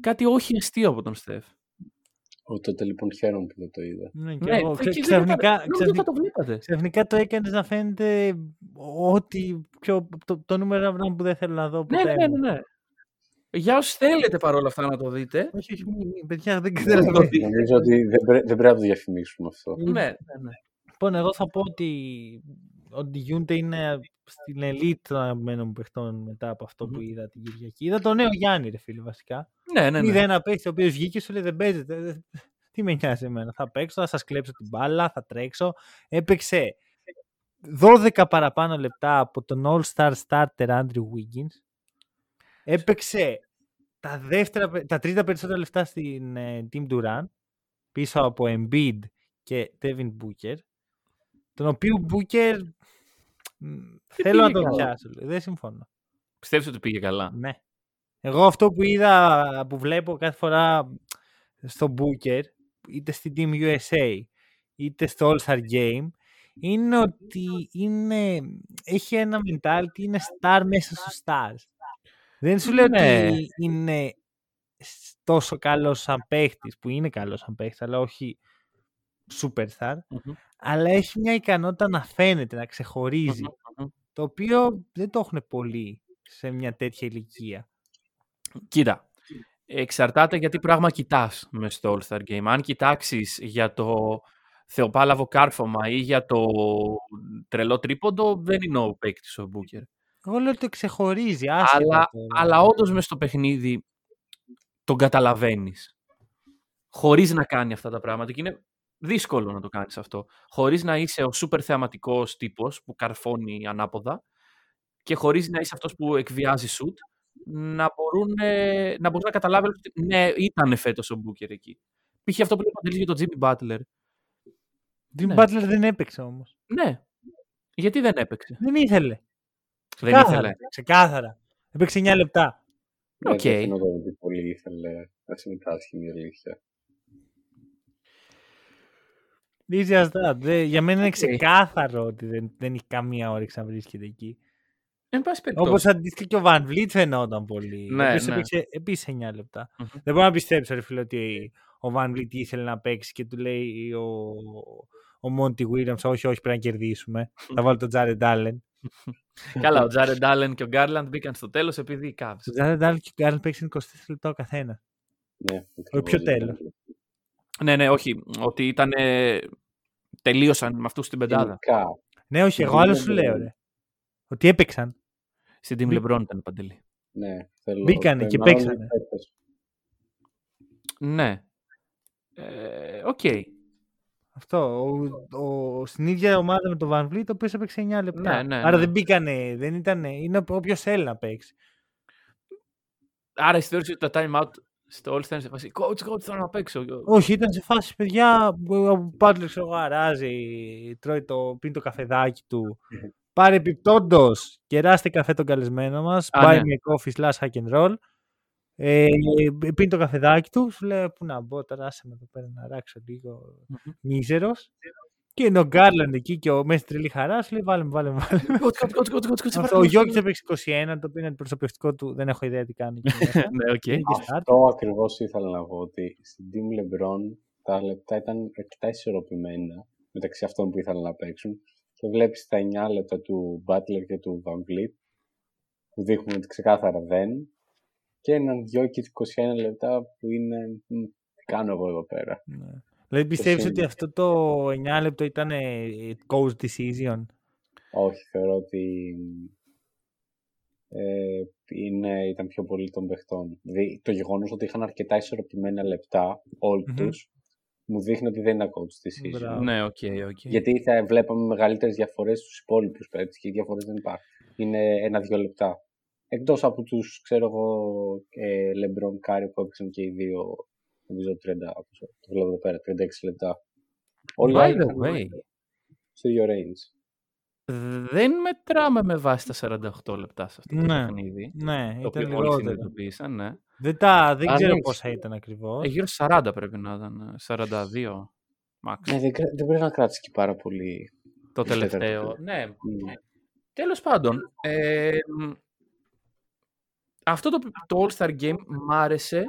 κάτι όχι αστείο από τον Στεφ. Ο, τότε λοιπόν χαίρομαι που δεν το είδα. Ναι, και Ναι, εγώ, και ξε- δεν ξαφνικά, κατα- νόμιζα ξαφνικά, θα το βλέπατε. ξαφνικά το έκανες να φαίνεται ότι πιο, το, το νούμερο ένα που δεν θέλω να δω Ναι, ποτέ. ναι, μου. ναι, ναι. Για όσους θέλετε παρόλα αυτά να το δείτε. Όχι, όχι, μη- μη- παιδιά, δεν να ξέρω. το δείτε. Νομίζω ότι δεν, πρέ- δεν πρέπει να το διαφημίσουμε αυτό. Ναι, ναι, ναι. Λοιπόν, εγώ θα πω ότι ότι η Γιούντε είναι στην ελίτ των αγαπημένων μου παιχτών μετά από αυτό που Μμμ. είδα την Κυριακή. Είδα τον νέο Γιάννη, ρε φίλε, βασικά. Ναι, ναι, ναι. Είδα ένα παίχτη ο οποίος βγήκε και σου λέει δεν παίζετε. δεν- Τι με νοιάζει εμένα. Θα παίξω, θα σας κλέψω την μπάλα, θα τρέξω. Έπαιξε 12 παραπάνω λεπτά από τον All-Star starter Andrew Wiggins. Έπαιξε τα, δεύτερα, πε- τα τρίτα περισσότερα λεφτά στην ε, Team Durant πίσω από Embiid και Devin Booker τον οποίο Booker μ, θέλω να πήγε τον καλά. πιάσω. Δεν συμφωνώ. Πιστεύεις ότι πήγε καλά. Ναι. Εγώ αυτό που είδα, που βλέπω κάθε φορά στο Booker, είτε στην Team USA, είτε στο All-Star Game, είναι ότι είναι, έχει ένα mentality, είναι star μέσα στους stars. Δεν σου λέω Ναι. ότι είναι σ- τόσο καλός σαν παίχτης, που είναι καλός σαν παίχτης, αλλά όχι superstar, Μμμ. αλλά έχει μια ικανότητα να φαίνεται, να ξεχωρίζει, Μμμ. το οποίο δεν το έχουν πολύ σε μια τέτοια ηλικία. Κοίτα, εξαρτάται για τι πράγμα κοιτάς μες στο All-Star Game. Αν κοιτάξεις για το θεοπάλαβο κάρφωμα ή για το τρελό τρίποντο, δεν είναι ο παίκτης ο Booker. Εγώ λέω ότι το ξεχωρίζει, άσχετα Αλλά, τώρα. αλλά όντως μες στο παιχνίδι τον καταλαβαίνεις. Χωρίς να κάνει αυτά τα πράγματα. Και είναι δύσκολο να το κάνεις αυτό. Χωρίς να είσαι ο σούπερ θεαματικός τύπος που καρφώνει ανάποδα και χωρίς να είσαι αυτός που εκβιάζει σουτ, να μπορούν ε, να, μπορείς να καταλάβεις ότι ναι, ήταν φέτος ο Μπούκερ εκεί. Π.χ. αυτό που λέει ο Παντελής για τον Jimmy Butler. Jimmy ναι. Butler δεν έπαιξε όμως. Ναι. Γιατί δεν έπαιξε; Δεν ήθελε. Δεν Ξεκάθαρα. ήθελε. Ξεκάθαρα. Έπαιξε 9 λεπτά. Ναι, Οκ. δεν φαινόταν ότι πολύ ήθελε να συμμετάσχει η αλήθεια. Easy as that. Δε- για μένα είναι Οκ. ξεκάθαρο ότι δεν, δεν έχει καμία όρεξη να βρίσκεται εκεί. Εν πάση περιπτώσει. Όπως αντίστοιχα και ο Van Vliet φαινόταν πολύ. Ναι, ο οποίος ναι. έπαιξε επίσης 9 λεπτά. Μμμ. Δεν μπορώ να πιστέψω, ρε φίλε, ότι ο Van Vliet ήθελε να παίξει και του λέει ο, ο Monty Williams, όχι, όχι, πρέπει να κερδίσουμε. Θα βάλω τον Jared Allen. Καλά, ο Τζάρεντ Allen και ο Γκάρλαντ μπήκαν στο τέλος επειδή οι Cavs. Ο Jared Allen και ο Allen παίξαν 24 λεπτά ο καθένας. Ναι, Ο πιο τέλος. Ναι, ναι, όχι. Ότι ήταν. τελείωσαν με αυτούς στην πεντάδα. Γενικά, Ναι, όχι, εγώ Δεν άλλο είναι σου λέω, πολύ. ρε. Ότι έπαιξαν. Στην Team Μπή- LeBron ήταν παντελή. ναι, θέλω, Μπήκανε και μάλλον παίξανε. φέτος. Ναι. Ε, Οκ. Αυτό. Ο, ο, στην ίδια ομάδα με τον Van Vliet, ο οποίος έπαιξε 9 λεπτά. Ναι, ναι, Άρα ναι. δεν μπήκανε. Δεν ήταν, είναι όποιος θέλει να παίξει. Άρα εσύ θεωρείς ότι τα time out στο All Star είναι σε φάση Coach, coach, θέλω να παίξω. Όχι, ήταν σε φάση παιδιά. Ο Μπάτλερ ξέρω εγώ αράζει, τρώει το, πίνει το καφεδάκι του. Πάρε επιπτόντω, κεράστε καφέ τον καλεσμένο μας. Α, Buy ναι. me a coffee slash hack and roll. Ε, πίνει το καφεδάκι του, σου λέει πού να μπω τώρα, άσε με εδώ πέρα να ράξω λίγο Μμμ. μίζερος. Και Και είναι ο Γκάρλαντ εκεί και ο Μέση τρελή χαρά σου λέει βάλε με, βάλε με, βάλε με. Κότ, κότ, κότ, κότ, κότ, κότ, σε Αυτό, ο παρακαλώ. Γιώργης έπαιξε 21, το οποίο είναι προσωπευτικό του, δεν έχω ιδέα τι κάνει. εκεί μέσα. Ναι, οκ. Είναι και start. Αυτό ακριβώς ήθελα να πω ότι στην Team LeBron τα λεπτά ήταν αρκετά ισορροπημένα μεταξύ αυτών που ήθελαν να παίξουν. Και βλέπεις τα 9 λεπτά του Butler και του Van Vliet που δείχνουν ότι ξεκάθαρα δεν. Και έναν Jokic 21 λεπτά που είναι. «Μ, Τι κάνω εγώ εδώ πέρα. Ναι. Δηλαδή πιστεύεις είναι. ότι αυτό το 9 λεπτό ήταν ε, coach decision; Όχι, θεωρώ ότι ε, είναι, ήταν πιο πολύ των παιχτών. Δηλαδή, το γεγονός ότι είχαν αρκετά ισορροπημένα λεπτά όλοι Μμμ. τους, μου δείχνει ότι δεν είναι coach decision. Μπράβο. Ναι, οκ, οκ. Γιατί θα βλέπαμε μεγαλύτερες διαφορές στους υπόλοιπους παίκτες και οι διαφορές δεν υπάρχουν. Είναι ένα-δύο λεπτά. Εκτός από τους, ξέρω εγώ, ε, Λεμπρόν Κάρι που έπαιξαν και οι δύο, νομίζω 30, πόσο, το βλέπω εδώ πέρα, 36 λεπτά. Όλοι οι By άλλοι the είχαν way, στο ίδιο range. δεν μετράμε με βάση τα 48 λεπτά σε αυτό το Ναι. παιχνίδι. Ναι, Το ήταν οποίο όλοι λιγότερο. συνειδητοποίησαν, ναι. Δεν, τα, δεν Αν ξέρω έχεις- πόσα ήταν ακριβώς. Ε, γύρω στα 40 πρέπει να ήταν. ε, 42. Max. Ναι, δεν, κρά- δεν πρέπει να κράτησε και πάρα πολύ. το τέταρτο. τελευταίο. Ναι. Μμ. Τέλος πάντων, ε, μ, αυτό το, το All-Star Game μ' άρεσε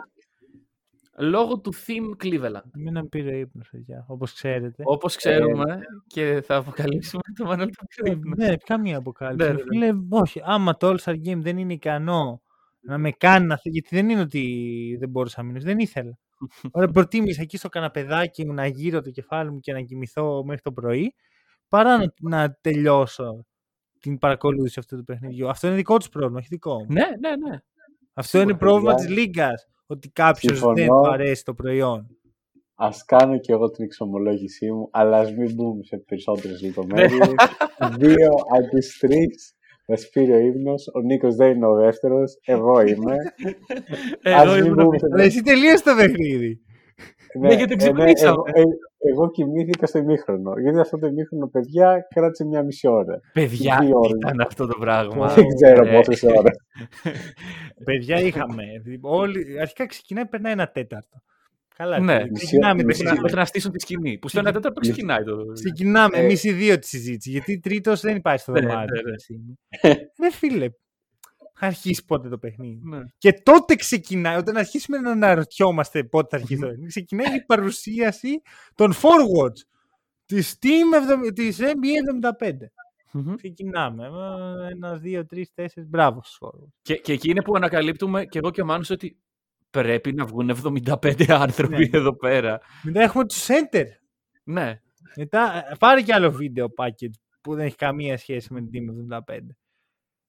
λόγω του theme Cleveland. Μην με πήρε ύπνος, παιδιά, όπως ξέρετε. Όπως ξέρουμε και θα αποκαλύψουμε το Μανώλη το πιο ύπνος. Ναι, καμία αποκάλυψη. Ναι, ναι, ναι. Φίλε, όχι, άμα το All-Star Game δεν είναι ικανό να με κάνει να... θε- Γιατί δεν είναι ότι δεν μπορούσα να μείνω, δεν ήθελα. Ωραία, προτίμησα εκεί στο καναπεδάκι μου να γύρω το κεφάλι μου και να κοιμηθώ μέχρι το πρωί, παρά να, να τελειώσω την παρακολούθηση αυτού του παιχνιδιού. Αυτό είναι δικό τους πρόβλημα, όχι δικό μου. Ναι, ναι, ναι. Αυτό είναι Σίγουρα, πρόβλημα παιδιά. της Λίγκας. Ότι κάποιος Συμφωνώ. δεν του αρέσει το προϊόν. Α κάνω και εγώ την εξομολόγησή μου, αλλά ας μην μπούμε σε περισσότερες λεπτομέρειες. Δύο από του τρεις μας πήρε ο ύπνος. Ο Νίκος δεν είναι ο δεύτερος. Εγώ είμαι. Ας Εγώ μην ήμουν μπούμε σε- Αλλά εσύ τελείωσε το παιχνίδι. Ναι, γιατί ε, ξυπνήσαμε. εγώ, ε, εγώ κοιμήθηκα στο ημίχρονο. Γιατί αυτό το ημίχρονο, παιδιά, κράτησε μια μισή ώρα. Παιδιά, Δύο ώρες. ήταν αυτό το πράγμα. Wow. Δεν ξέρω Ε, πόσες ώρες. Παιδιά είχαμε. Όλοι, αρχικά ξεκινάει, περνάει ένα τέταρτο. Καλά. Ναι. φίλε, Μισή ξεκινάμε, ώρα- τη Μέχρι να, συζήτηση. μέχρι να στήσουν τη σκηνή. Που στο ένα τέταρτο ξεκινάει το. Ξεκινάμε Ε, εμείς οι δύο τη συζήτηση. Γιατί τρίτος δεν υπάρχει στο Ναι, δωμάτιο. ναι, ναι. αυτή τη στιγμή. Ναι, φίλε. Θα αρχίσει πότε το παιχνίδι. Ναι. Και τότε ξεκινάει, όταν αρχίσουμε να αναρωτιόμαστε πότε θα αρχίσει το παιχνίδι, ξεκινάει η παρουσίαση των forwards της Team 70 της NBA 75. Μμμ. Ξεκινάμε. Ε, Ένα, δύο, τρεις, τέσσερις. Μπράβο στους forwards. Και, και εκεί είναι που ανακαλύπτουμε και εγώ και ο Μάνος ότι πρέπει να βγουν 75 άνθρωποι Ναι. εδώ πέρα. Μετά έχουμε τους center. Ναι. Μετά ε, πάρε κι άλλο βίντεο package που δεν έχει καμία σχέση με την Team 75.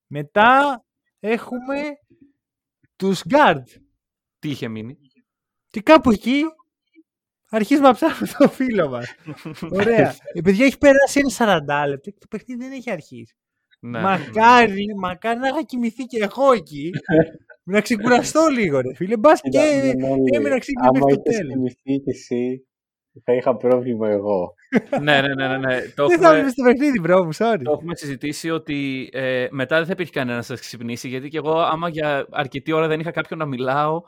Μετά έχουμε τους guard. Τι είχε μείνει; Και κάπου εκεί αρχίζουμε να ψάχνουμε το φίλο μας. Ωραία. Η παιδιά έχει περάσει ένα 40 λεπτό και το παιχνίδι δεν έχει αρχίσει. Ναι. Μακάρι, μακάρι να είχα κοιμηθεί και εγώ εκεί. να ξεκουραστώ λίγο, ρε φίλε. Μπας και έμεινα ξύπνη Άμα μέχρι το είχες τέλος. κοιμηθεί κι εσύ, θα είχα πρόβλημα εγώ. Ναι, ναι, ναι, ναι, ναι. Το Δεν θα έχουμε, είμαι στο παιχνίδι, bro, μου, sorry. το έχουμε συζητήσει ότι ε, μετά δεν θα υπήρχε κανένας να σας ξυπνήσει. Γιατί και εγώ, άμα για αρκετή ώρα δεν είχα κάποιον να μιλάω,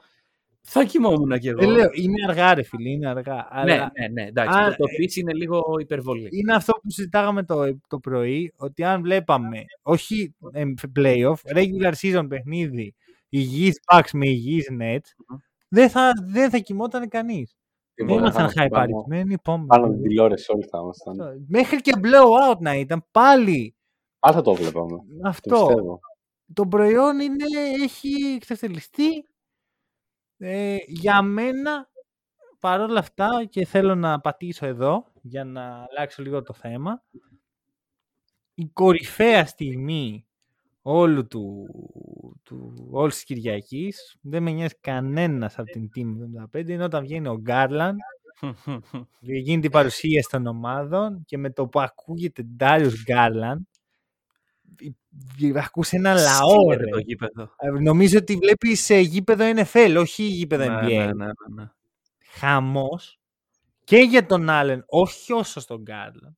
θα κοιμόμουν κι εγώ. Δεν λέω, είναι αργά, ρε φίλε, είναι αργά. ναι, Αλλά ναι, ναι, εντάξει. Α, το, το ε, pitch είναι λίγο υπερβολή. είναι αυτό που συζητάγαμε το, το πρωί, ότι αν βλέπαμε, όχι ε, playoff, regular season παιχνίδι, υγιείς Bucks με υγιείς Nets, δεν θα, δεν θα κοιμόταν κανείς. Δεν Τίποτα, ήμασταν θα ήμασταν πάνω- χαϊπαρισμένοι, πάμε. Πάνω από την τηλεόραση όλοι θα ήμασταν. Μέχρι και blowout να ήταν, πάλι Άρα το βλέπαμε. Το αυτό. πιστεύω. Το προϊόν είναι, έχει εξασφαλιστεί. Ε, για μένα, παρόλα αυτά, και θέλω να πατήσω εδώ, για να αλλάξω λίγο το θέμα, η κορυφαία στιγμή όλου του, του όλης της Κυριακής, δεν με νοιάζει κανένας από την Team 75, είναι όταν βγαίνει ο Γκάρλαντ και γίνεται η παρουσίαση των ομάδων και με το που ακούγεται Darius Garland ακούς ένα λαό Σκύβεται ρε. το γήπεδο. Ε, Νομίζω ότι βλέπεις ε, γήπεδο NFL, όχι γήπεδο Ναι, NBA. ναι, ναι, ναι, ναι. Χαμός και για τον Allen, όχι όσο στον Garland.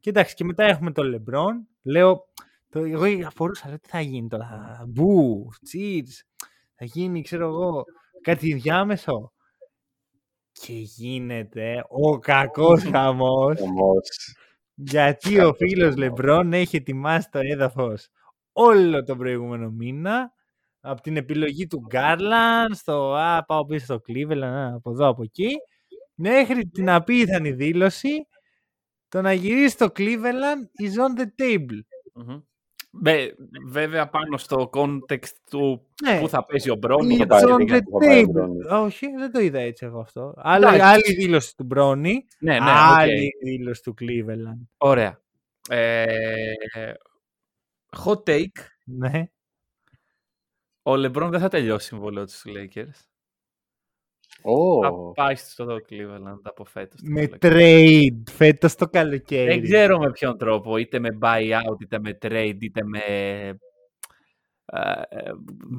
Και εντάξει, και μετά έχουμε τον LeBron. Λέω, το, εγώ αφορούσα, λέω, τι θα γίνει τώρα. Μπου, τσίτς, θα γίνει, ξέρω εγώ, κάτι διάμεσο. Και γίνεται ο κακός χαμός. Όμως, Γιατί ο φίλος Λεμπρόν έχει ετοιμάσει το έδαφος όλο τον προηγούμενο μήνα από την επιλογή του Γκάρλαν στο «Α, πάω πίσω στο Cleveland, από εδώ, από εκεί» μέχρι την απίθανη δήλωση το να γυρίσει στο Cleveland is on the table. Μμμ. Βε- βέβαια πάνω στο context του Ναι. που θα παίζει ο Μπρόνι. It's για πάει, τα on σχετικά. the θα πάει ο table. Μπρόνι. Όχι, δεν το είδα έτσι εγώ αυτό. Άλλη, Εντάξει. άλλη δήλωση του Μπρόνι, Ναι, ναι, άλλη οκ. δήλωση του Cleveland. Ωραία. Ε, hot take. Ναι. Ο Λεμπρόν δεν θα τελειώσει συμβόλαιό του στους Lakers. Ω, Θα πάει στο Cleveland από φέτος. το Με καλοκαίρι. trade φέτος το καλοκαίρι. Δεν ξέρω με ποιον τρόπο, είτε με buyout, είτε με trade, είτε με... ε, ε,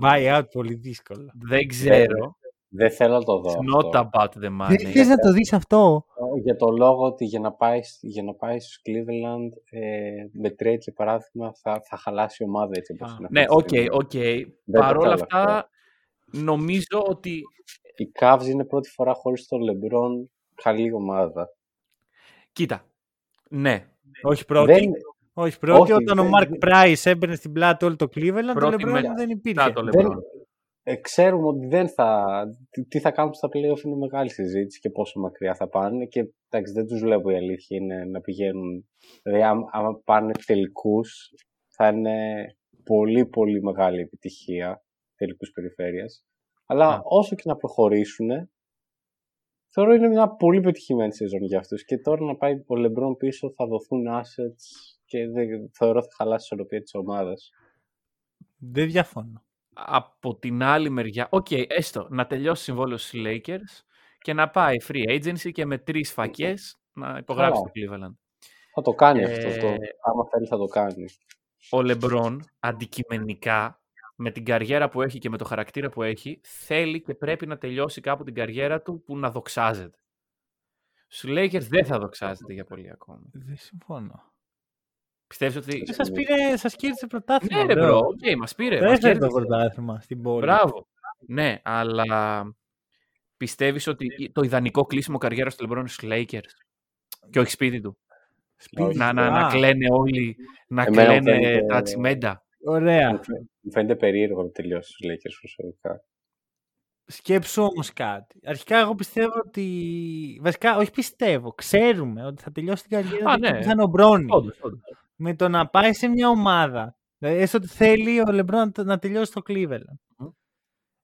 Buyout πολύ δύσκολο. δεν ξέρω. δεν θέλω να το δω It's not αυτό. about the Δεν money. θες να το δεις αυτό; Για το λόγο ότι για να πάει, για να πάει στους Cleveland ε, με trade για παράδειγμα θα, θα χαλάσει η ομάδα έτσι όπως Α, είναι. Ναι, αυτή τη οκ, στιγμή. οκ. Δεν Παρ' το όλα θέλω αυτά, αυτό. νομίζω ότι... Οι Cavs είναι πρώτη φορά χωρίς τον LeBron καλή ομάδα. Κοίτα, ναι, Όχι πρώτη. Δεν, Όχι πρώτη. Όχι, όταν ο δεν- Mark Price έμπαινε στην πλάτη όλο το Cleveland, το Πρώτη LeBron με- δεν υπήρχε. θα το δεν, LeBron. ε, ξέρουμε ότι δεν θα. Τι, τι θα κάνουν στα playoff είναι μεγάλη συζήτηση και πόσο μακριά θα πάνε. Και εντάξει, δεν τους βλέπω η αλήθεια είναι να πηγαίνουν. Δηλαδή, άμα, άμα πάνε τελικούς, θα είναι πολύ πολύ μεγάλη επιτυχία τελικούς περιφέρειας. Αλλά Α. όσο και να προχωρήσουν, θεωρώ είναι μια πολύ πετυχημένη σεζόν για αυτούς. Και τώρα να πάει ο LeBron πίσω θα δοθούν assets και δεν, θεωρώ θα χαλάσει η ισορροπία της ομάδας. Δεν διαφωνώ. από την άλλη μεριά, οκ, έστω να τελειώσει συμβόλαιο στους Lakers και να πάει free agency και με τρεις φακές να υπογράψει το Cleveland. Θα το κάνει Ε, αυτό. Το, άμα θέλει θα το κάνει. Ο LeBron αντικειμενικά με την καριέρα που έχει και με το χαρακτήρα που έχει θέλει και πρέπει να τελειώσει κάπου την καριέρα του που να δοξάζεται. Στους Lakers δεν θα δοξάζεται για πολύ ακόμα. Δεν συμφωνώ. Πιστεύεις ότι... Ε, Σας, πήρε, σας κέρδισε πρωτάθλημα. Ναι ρε bro. bro, ok, μας πήρε. Το μας έφερε το κέρδισε. πρωτάθλημα στην πόλη. Μπράβο. Ναι, αλλά πιστεύεις ότι το ιδανικό κλείσιμο καριέρας του LeBron είναι στους Lakers και όχι σπίτι του; Σπίτι Να, του. να, να Α, κλαίνε όλοι, να Εμένα μου κλαίνε φαίνεται- τα τσιμέντα; Ωραία. Μου φαι- Μου φαίνεται περίεργο να τελειώσεις στους Lakers προσωπικά. Σκέψου όμως κάτι. Αρχικά, εγώ πιστεύω ότι. Βασικά, όχι πιστεύω. Ξέρουμε ότι θα τελειώσει την καριέρα Α, του ναι. και θα είναι ο Μπρόνι. Όντως, όντως. Με το να πάει σε μια ομάδα. Δηλαδή, έστω ότι θέλει ο Λεμπρόν να- να τελειώσει στο Cleveland. Μμ.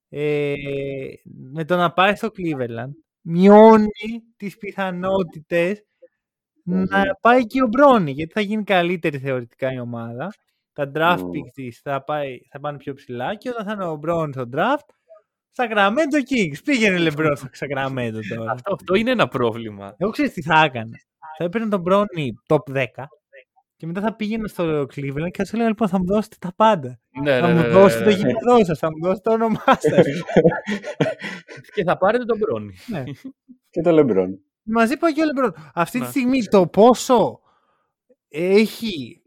Ε, με το να πάει στο Cleveland μειώνει τις πιθανότητες να πάει και ο Μπρόνι γιατί θα γίνει καλύτερη θεωρητικά η ομάδα τα draft Μμ. picks της θα, πάει, θα πάνε πιο ψηλά και όταν θα είναι ο Μπρόνι στο draft Sacramento Kings. Πήγαινε Λεμπρόν στο Sacramento τώρα. Αυτό, αυτό είναι ένα πρόβλημα. Εγώ ξέρεις τι θα έκανε. Θα έπαιρνε τον Μπρόνι top 10 και μετά θα πήγαινε στο Cleveland και θα σου έλεγα λοιπόν θα μου δώσετε τα πάντα. Ναι, θα ναι, μου ναι, ναι, δώσετε το ναι. γήπεδό σας, θα μου δώσετε το όνομά σας. Και θα πάρετε τον Μπρόνι. ναι. Και το LeBron. Μαζί πάει και ο Λεμπρόν. Αυτή τη Ναι. στιγμή το πόσο έχει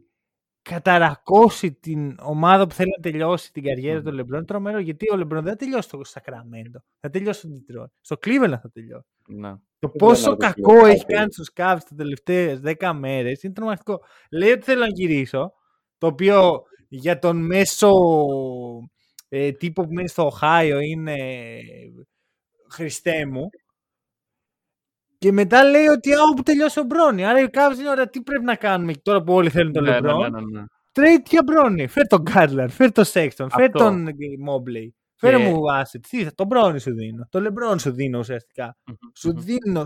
καταρακώσει την ομάδα που θέλει να τελειώσει την καριέρα Μμμ. του Λεμπρόν είναι τρομερό γιατί ο Λεμπρόν δεν θα τελειώσει στο Sacramento. Θα τελειώσει στο Detroit. Στο Cleveland θα τελειώσει. Να. Το Δεν πόσο θέλω να το κακό λέω έχει κάτι. κάνει στους Cavs τα τελευταίες 10 μέρες είναι τρομακτικό. Λέει ότι θέλω να γυρίσω, το οποίο για τον μέσο ε, τύπο που μένει στο Οχάιο είναι Χριστέ μου. Και μετά λέει ότι α, όπου τελειώσει ο Μπρόνι. Άρα οι Cavs είναι ωραία, τι πρέπει να κάνουμε τώρα που όλοι θέλουν τον Ναι, ναι, Λεμπρόν. ναι, ναι, ναι. Trade για Μπρόνι. Φέρ τον Γκάρλαντ, φέρ τον Σέξτον, φέρ Αυτό. τον Μόμπλεϊ. Φέρε Και- μου assets. Τι, θα- τον Μπρόνι σου δίνω. Το Λεμπρόν σου δίνω ουσιαστικά. Μμμ, Σου μμμ. δίνω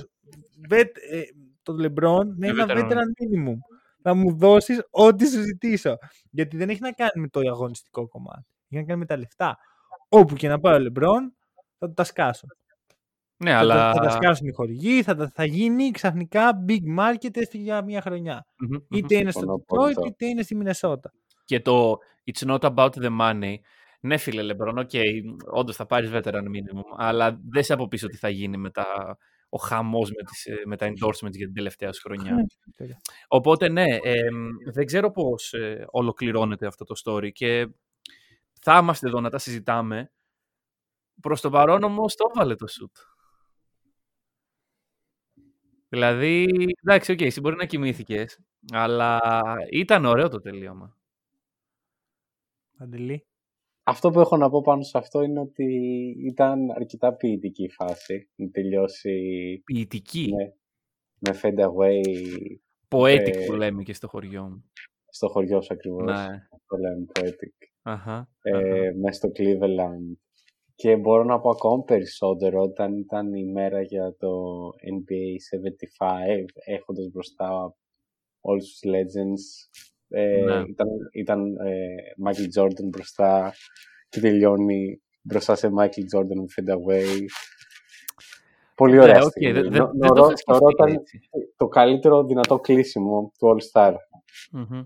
vet, ε, τον Λεμπρόν με ένα veteran. veteran minimum. Θα μου δώσεις ό,τι σου ζητήσω. Γιατί δεν έχει να κάνει με το αγωνιστικό κομμάτι. Έχει να κάνει με τα λεφτά. Όπου και να πάει ο Λεμπρόν, θα του τα σκάσω. Ναι, Θα, αλλά... τα, θα τα σκάσουν οι χορηγοί, θα, τα- θα γίνει ξαφνικά big market έστω για μια χρονιά. Μμμ, μμμ. Είτε είναι στο Συμφωνώ Detroit, απόλυτα. είτε είναι στη Μινεσότα. Και το It's not about the money. Ναι, φίλε Λεμπρόν, οκ, όντως θα πάρεις veteran minimum, αλλά δεν σε από πίσω τι θα γίνει με τα, ο χαμός με, τις, ε, με τα endorsements για την τελευταία σου χρονιά. Οπότε ναι, εμ, δεν ξέρω πώς ε, ολοκληρώνεται αυτό το story και θα είμαστε εδώ να τα συζητάμε. Προς το παρόν όμως το έβαλε το σουτ. Δηλαδή, εντάξει, οκ, εσύ μπορεί να κοιμήθηκες, αλλά ήταν ωραίο το τελείωμα. Παντελή. Αυτό που έχω να πω πάνω σε αυτό είναι ότι ήταν αρκετά ποιητική η φάση. Να τελειώσει Ποιητική; Ναι. με fade away Poetic Ε, που λέμε και στο χωριό μου. στο χωριό σου ακριβώς. Ναι. Αυτό λέμε poetic. Αχα, αχα. ε, μέσα στο Cleveland. Και μπορώ να πω ακόμα περισσότερο όταν ήταν η μέρα για το NBA 75, έχοντας μπροστά όλους τους legends. Ε, Ναι. Ήταν, ήταν ε, Michael Jordan μπροστά και τελειώνει μπροστά σε Michael Jordan με Fade Away. Πολύ ωραία Ναι, οκ, στιγμή. δεν- δεν- Νο- δεν το νορώ- είχα σκεφτεί νορώ ήταν έτσι. το καλύτερο δυνατό κλείσιμο του All Star. Μμμ,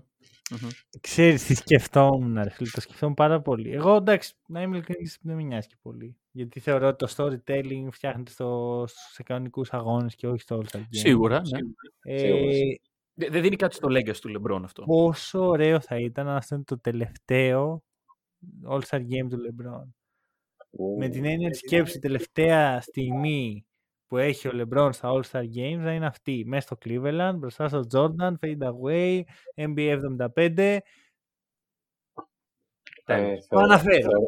μμμ. Ξέρεις τι σκεφτόμουν, ρε φίλε, το σκεφτόμουν πάρα πολύ. Εγώ, εντάξει, να είμαι ειλικρινής, δεν με νοιάζει και πολύ. Γιατί θεωρώ ότι το storytelling φτιάχνεται στο, σε κανονικούς αγώνες και όχι στο All-Star Game. Σίγουρα, ναι. Ε, Σίγουρα. Δεν δεν δίνει κάτι στο legacy του LeBron αυτό. πόσο ωραίο θα ήταν αν αυτό είναι το τελευταίο All-Star Game του LeBron. Με την έννοια της σκέψη, η τελευταία στιγμή που έχει ο LeBron στα All-Star Games θα είναι αυτή. Μέσα στο Cleveland, μπροστά στο Jordan, Fade Away, NBA 75. Ε, Τέλος. Το θεωρώ- αναφέρω. θεωρώ-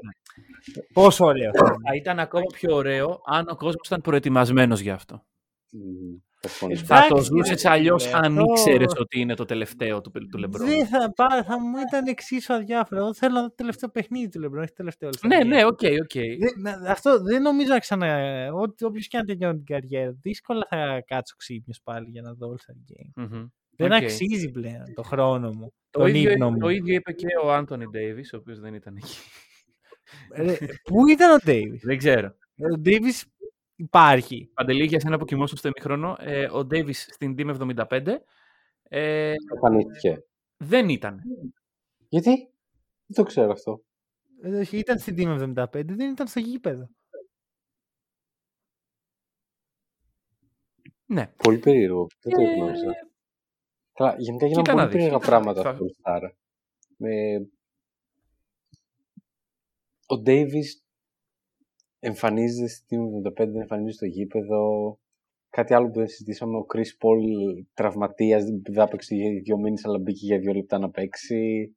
Πόσο ωραίο θα είναι. Θα ήταν ακόμα πιο ωραίο αν ο κόσμος ήταν προετοιμασμένος γι' αυτό. Μμμ, θα συμφωνήσω. Θα το Εντάξει, ζούσες ρε αλλιώς φίλε, αν αυτό- ήξερες ότι είναι το τελευταίο του, του LeBron. Δεν θα, πά- θα μου ήταν εξίσου αδιάφορο. Εγώ θέλω να δω το τελευταίο παιχνίδι του LeBron, όχι το τελευταίο All-Star Ναι, Game. ναι, ok, ok. Δεν- να- αυτό δεν νομίζω να ξανα. Ό,τι όποιος και αν τελειώνει την καριέρα, δύσκολα θα κάτσω ξύπνιος πάλι για να δω All-Star Game. Μμμ. Δεν Οκ. αξίζει πλέον το χρόνο μου. Το τον ίδιο, ύπνο μου. το ίδιο είπε και ο Άντωνι Ντέιβις, ο οποίος δεν ήταν εκεί. Ρε, πού ήταν ο Ντέιβις; δεν ξέρω. Ο Ντέιβις υπάρχει. Παντελή, για σένα που κοιμόσουν στο ημίχρονο, ε, ο Ντέιβις στην Team 75 ε, Εμφανίστηκε. δεν ήταν. Γιατί; Δεν το ξέρω αυτό. Ε, όχι, Ήταν στην Team 75, δεν ήταν στο γήπεδο. Ναι. Πολύ περίεργο. Δεν το Ε, γνώριζα. Καλά, γενικά γίνανε κοίτα να πολύ δεις. περίεργα πράγματα Θα- αυτό το Star. Ε, ο Ντέιβις εμφανίζεται στη Team 75, δεν εμφανίζεται στο γήπεδο. Κάτι άλλο που δεν συζητήσαμε, ο Chris Paul τραυματίας, δεν θα παίξει για δύο μήνες, αλλά μπήκε για δύο λεπτά να παίξει.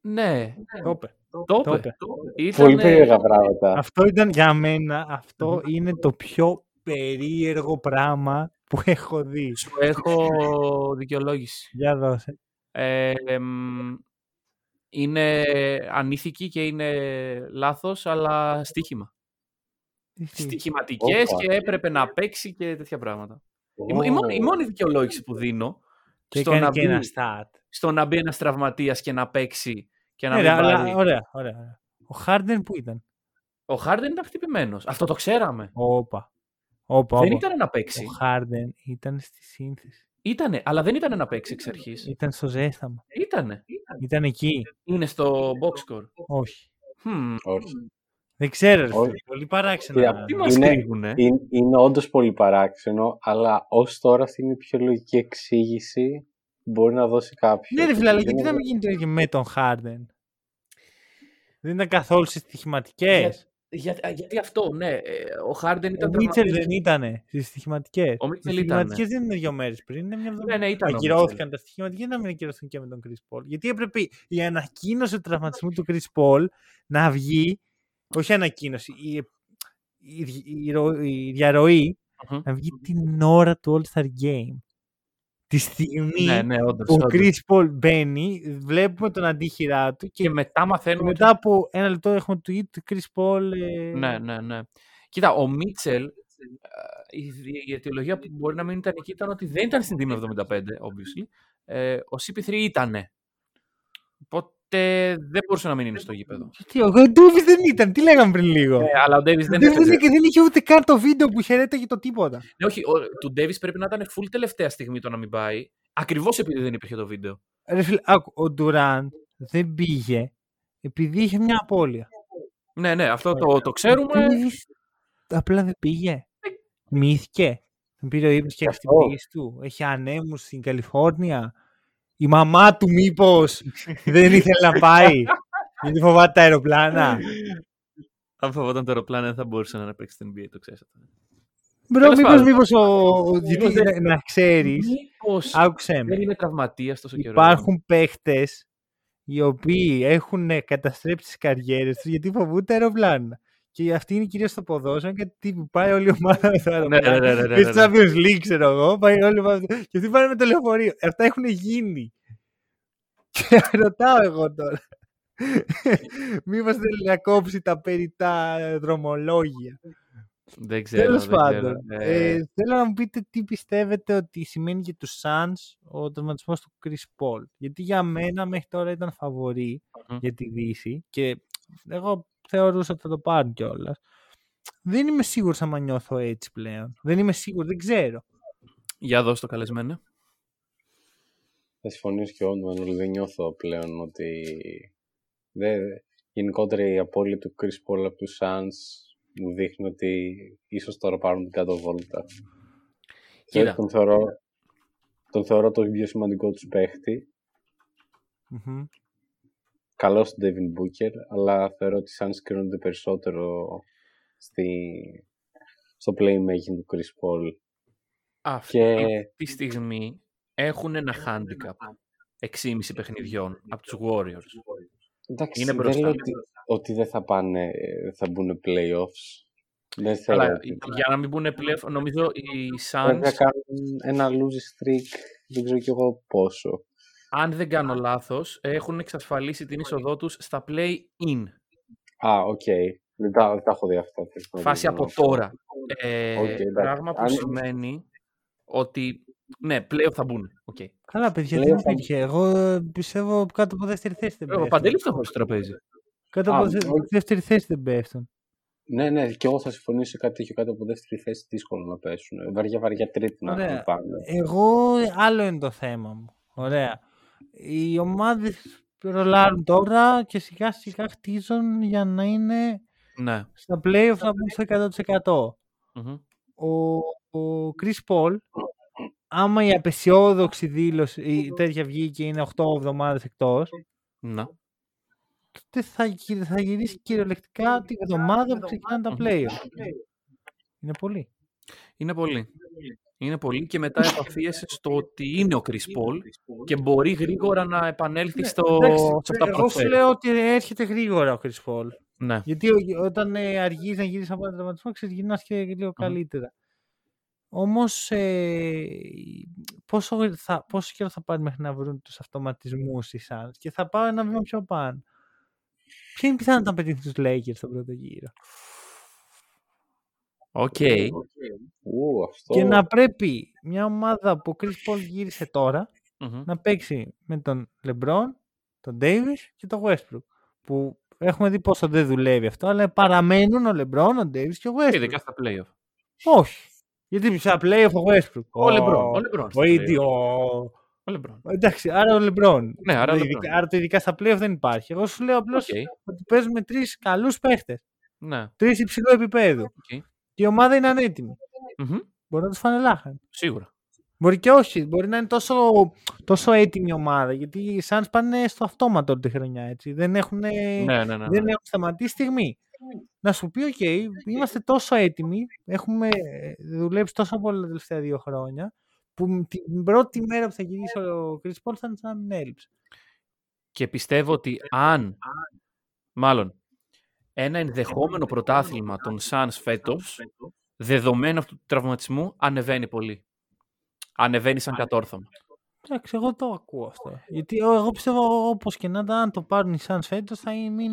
Ναι, Το είπε. το Το είπε. είπε. Ήταν, Πολύ ε, περίεργα πράγματα. Αυτό ήταν για μένα, αυτό είναι το πιο περίεργο πράγμα που έχω δει. Σου έχω δικαιολόγηση. Για δώσε. Ε, εμ, είναι ανήθικη και είναι λάθος, αλλά στοίχημα. Τι θύμισε. Στοιχηματικές Όπα. και έπρεπε να παίξει και τέτοια πράγματα. Η, μο- η μόνη, η μόνη δικαιολόγηση που δίνω Και στο έκανε να, και μπει, ένα στάτ. στο να μπει ένας τραυματίας και να παίξει και να Ναι, μην ρε, αλλά πάρει. ωραία, ωραία, ωραία. Ο Χάρντεν που ήταν; Ο Χάρντεν ήταν χτυπημένος. Αυτό το ξέραμε. Όπα. Όπα, Δεν όπα. ήταν να παίξει. Ο Χάρντεν ήταν στη σύνθεση. Ήτανε, αλλά δεν ήταν να παίξει εξ αρχής. Ήταν στο ζέσταμα. Ήτανε. Ήταν εκεί. Είναι στο box score. Όχι. Hm. Όχι. Δεν ξέρω. ρε Όχι. φίλε, Πολύ παράξενο. Κοίτα, Τι μας Είναι- κρύβουνε; Είναι, είναι όντως πολύ παράξενο, αλλά ως τώρα αυτή είναι η πιο λογική εξήγηση που μπορεί να δώσει κάποιος. Ναι, ρε φίλε, αλλά γιατί να μην γίνει το ίδιο με τον Χάρντεν; Δεν ήταν καθόλου στι στοιχηματικέ. Για, α, γιατί αυτό, ναι. ε, Ο Χάρντεν Ο ήταν Μίτσελ τραυματίας. δεν ήταν στις στοιχηματικές. Ο Οι Μίτσελ ήταν, στοιχηματικέ δεν είναι δύο μέρες πριν. Είναι μια Ναι, εβδομάδα. ναι, ήταν ο Ακυρώθηκαν τα στοιχήματα. Γιατί να μην ακυρωθούν και με τον Chris Paul. Γιατί έπρεπε η ανακοίνωση του τραυματισμού του Chris Paul να βγει. Όχι ανακοίνωση. Η, η, η, ρο- η διαρροή Μμμ. να βγει την ώρα του All Star Game. Τη στιγμή Ναι, ναι, όντως, που ο όντως. Chris Paul μπαίνει, βλέπουμε τον αντίχειρά του και, Και μετά και μαθαίνουμε. μετά από ένα λεπτό έχουμε tweet του Chris Paul. ε, Ναι, ναι, ναι. Κοίτα, ο Μίτσελ, ε, η, η αιτιολογία που μπορεί να μην ήταν εκεί ήταν ότι δεν ήταν στην Team 75, obviously. Ε, ο CP3 ήτανε. Οπότε δεν μπορούσε να μην είναι στο γήπεδο. Τι, ο Ντούβι δεν ήταν, τι λέγαμε πριν λίγο. Ε, αλλά ο Ντέβις δεν δεν, έπαιζε. δεν, δεν είχε ούτε καν το βίντεο που χαιρέταγε το τίποτα. Ναι, όχι, ο, του Ντέβις πρέπει να ήταν full τελευταία στιγμή το να μην πάει. Ακριβώς επειδή δεν υπήρχε το βίντεο. Ρε φίλε, άκου, ο Ντουράντ δεν πήγε επειδή είχε μια απώλεια. Ναι, ναι, αυτό το, το ξέρουμε. Ο Davis απλά δεν πήγε. Μύθηκε. Τον πήρε ο ύπνος και Αυτό. την πτήση του. Έχει ανέμους στην Καλιφόρνια. Η μαμά του μήπως δεν ήθελε να πάει. Γιατί φοβάται τα αεροπλάνα. Αν φοβόταν το αεροπλάνο δεν θα μπορούσε να παίξει στην NBA, το ξέρεις αυτό. Μπρο, Τέλος μήπως, πάντων. μήπως ο... ο- γιατί Μήπως δεν- να, να ξέρεις, Μήπως άκουσέ με, δεν είναι τραυματίας τόσο καιρό. υπάρχουν παίχτες οι οποίοι έχουν καταστρέψει τις καριέρες τους γιατί φοβούνται αεροπλάνα. Και αυτή είναι κυρίως το ποδόσφαιρο και τι που πάει όλη η ομάδα με το Ναι, αεροπλάνο. ναι, ναι, ναι, Και ναι, στο ναι. Champions League, ξέρω εγώ, πάει όλη η ομάδα. Και αυτοί πάνε με το λεωφορείο. Αυτά έχουν γίνει. Και ρωτάω εγώ τώρα. Μήπως θέλει να κόψει τα περιτά δρομολόγια. Δεν ξέρω. Τέλος δεν ξέρω. πάντων, Ε, ε, θέλω να μου πείτε τι πιστεύετε ότι σημαίνει για τους Suns ο τερματισμό του Chris Paul. Γιατί για μένα μέχρι τώρα ήταν φαβορή Μμμ. για τη Δύση και εγώ θεωρούσα ότι θα το πάρουν κιόλας. Δεν είμαι σίγουρος άμα νιώθω έτσι πλέον. Δεν είμαι σίγουρος, δεν ξέρω. Για δώσ' το καλεσμένο. Θα συμφωνήσω και εγώ με τον Όλυ, δεν νιώθω πλέον ότι. Δεν... Γενικότερα η απώλεια του Chris Paul από τους Suns μου δείχνει ότι ίσως τώρα πάρουν την κάτω βόλτα. Κοίτα. Τον θεωρώ, τον θεωρώ το πιο σημαντικό τους παίχτη. Μμμ. Καλό στον Devin Booker, αλλά θεωρώ ότι οι Suns κρίνονται περισσότερο στη... στο playmaking του Chris Paul. Αυτή Και τη στιγμή έχουν ένα handicap 6,5 παιχνιδιών από τους Warriors. εντάξει, Είναι δεν μπροστά. λέω ότι, ότι δεν θα πάνε, θα μπουν playoffs. Δεν θέλω Αλλά ότι για να μην μπουν playoff, νομίζω οι πρέπει Suns, να κάνουν ένα losing streak, δεν ξέρω κι εγώ πόσο. Αν δεν κάνω λάθος, έχουν εξασφαλίσει την είσοδό τους στα play-in. Α, οκ. Δεν τα, δεν τα έχω δει αυτά. Φάση από τώρα. Ε, Οκ, εντάξει. πράγμα που Αν- σημαίνει ότι ναι, πλέον θα μπουν. Okay. Καλά, παιδιά, Λέω δεν θα- υπήρχε. Εγώ ε, πιστεύω κάτω από δεύτερη θέση δεν Ο πέφτουν. Παντελής το έχω στο τραπέζι. Κάτω Α, από δε- όχι. δεύτερη θέση δεν πέφτουν. Ναι, ναι, και εγώ θα συμφωνήσω σε κάτι τέτοιο κάτω από δεύτερη θέση δύσκολο να πέσουν. Βαριά, βαριά τρίτη να Ωραία. να πάνε. Εγώ άλλο είναι το θέμα μου. Ωραία. Οι ομάδες ρολάρουν τώρα και σιγά σιγά χτίζουν για να είναι Ναι. στα playoff να μπουν στο 100%. Μμμ. Ο, ο Chris Paul, άμα η απεσιόδοξη δήλωση η τέτοια βγει και είναι 8 εβδομάδες εκτός, Ναι. τότε θα, γυ- θα γυρίσει κυριολεκτικά τη εβδομάδα που ξεκινάνε τα Μμμ. playoff. Είναι πολύ. Είναι πολύ. Είναι πολύ και μετά επαφίεσαι στο ότι είναι ο Chris Paul και μπορεί γρήγορα να επανέλθει στο, Ναι, Εντάξει, σε αυτά που εγώ σου προσφέρει. λέω ότι έρχεται γρήγορα ο Chris Paul. Ναι. Γιατί ο- όταν ε, αργείς να γυρίσεις από ένα τραυματισμό, ξεκινάς και λίγο καλύτερα. Όμως, ε, πόσο, γρ- θα, πόσο καιρό θα πάρει μέχρι να βρουν τους αυτοματισμούς οι Suns και θα πάω ένα βήμα πιο πάνω; Ποια είναι η πιθανότητα να πετύχουν τους Lakers στον πρώτο γύρο; Οκ. Ου, αυτό. Και να πρέπει μια ομάδα που ο Chris Paul γύρισε τώρα Μμμ. να παίξει με τον LeBron, τον Davis και τον Westbrook. Που έχουμε δει πόσο δεν δουλεύει αυτό, αλλά παραμένουν ο LeBron, ο Davis και ο Westbrook. Ειδικά στα playoff. Όχι. Γιατί στα playoff ο Westbrook. Ο LeBron. Ο LeBron. στα Ο playoff. ίδιο. Ο LeBron. Εντάξει, άρα ο LeBron. Ναι, άρα ο Ειδικά- LeBron. άρα το ειδικά στα playoff δεν υπάρχει. Εγώ σου λέω απλώς Οκ. ότι παίζουμε τρεις καλούς παίχτες. Ναι. Τρεις υψηλού επίπεδου. Οκ. Και η ομάδα είναι ανέτοιμη. Μμμ. Μπορεί να τους φάνε λάχανο. Σίγουρα. Μπορεί και όχι. Μπορεί να είναι τόσο, τόσο έτοιμη η ομάδα. Γιατί οι Suns πάνε στο αυτόματο όλη τη χρονιά. Έτσι. Δεν έχουν, Ναι, ναι, ναι. δεν έχουν σταματήσει στιγμή. Να σου πει, οκ, είμαστε τόσο έτοιμοι, έχουμε δουλέψει τόσο πολύ τα τελευταία δύο χρόνια, που την πρώτη μέρα που θα γυρίσει ο Chris Paul θα είναι σαν να μην έλειψε. Και πιστεύω ότι αν, μάλλον, ένα ενδεχόμενο πρωτάθλημα των Suns φέτος, δεδομένου αυτού του τραυματισμού, ανεβαίνει πολύ. Ανεβαίνει σαν κατόρθωμα. Εντάξει, εγώ το ακούω αυτό. Γιατί εγώ εγώ πιστεύω όπως και να ήταν, αν το πάρουν οι Suns φέτος θα είναι,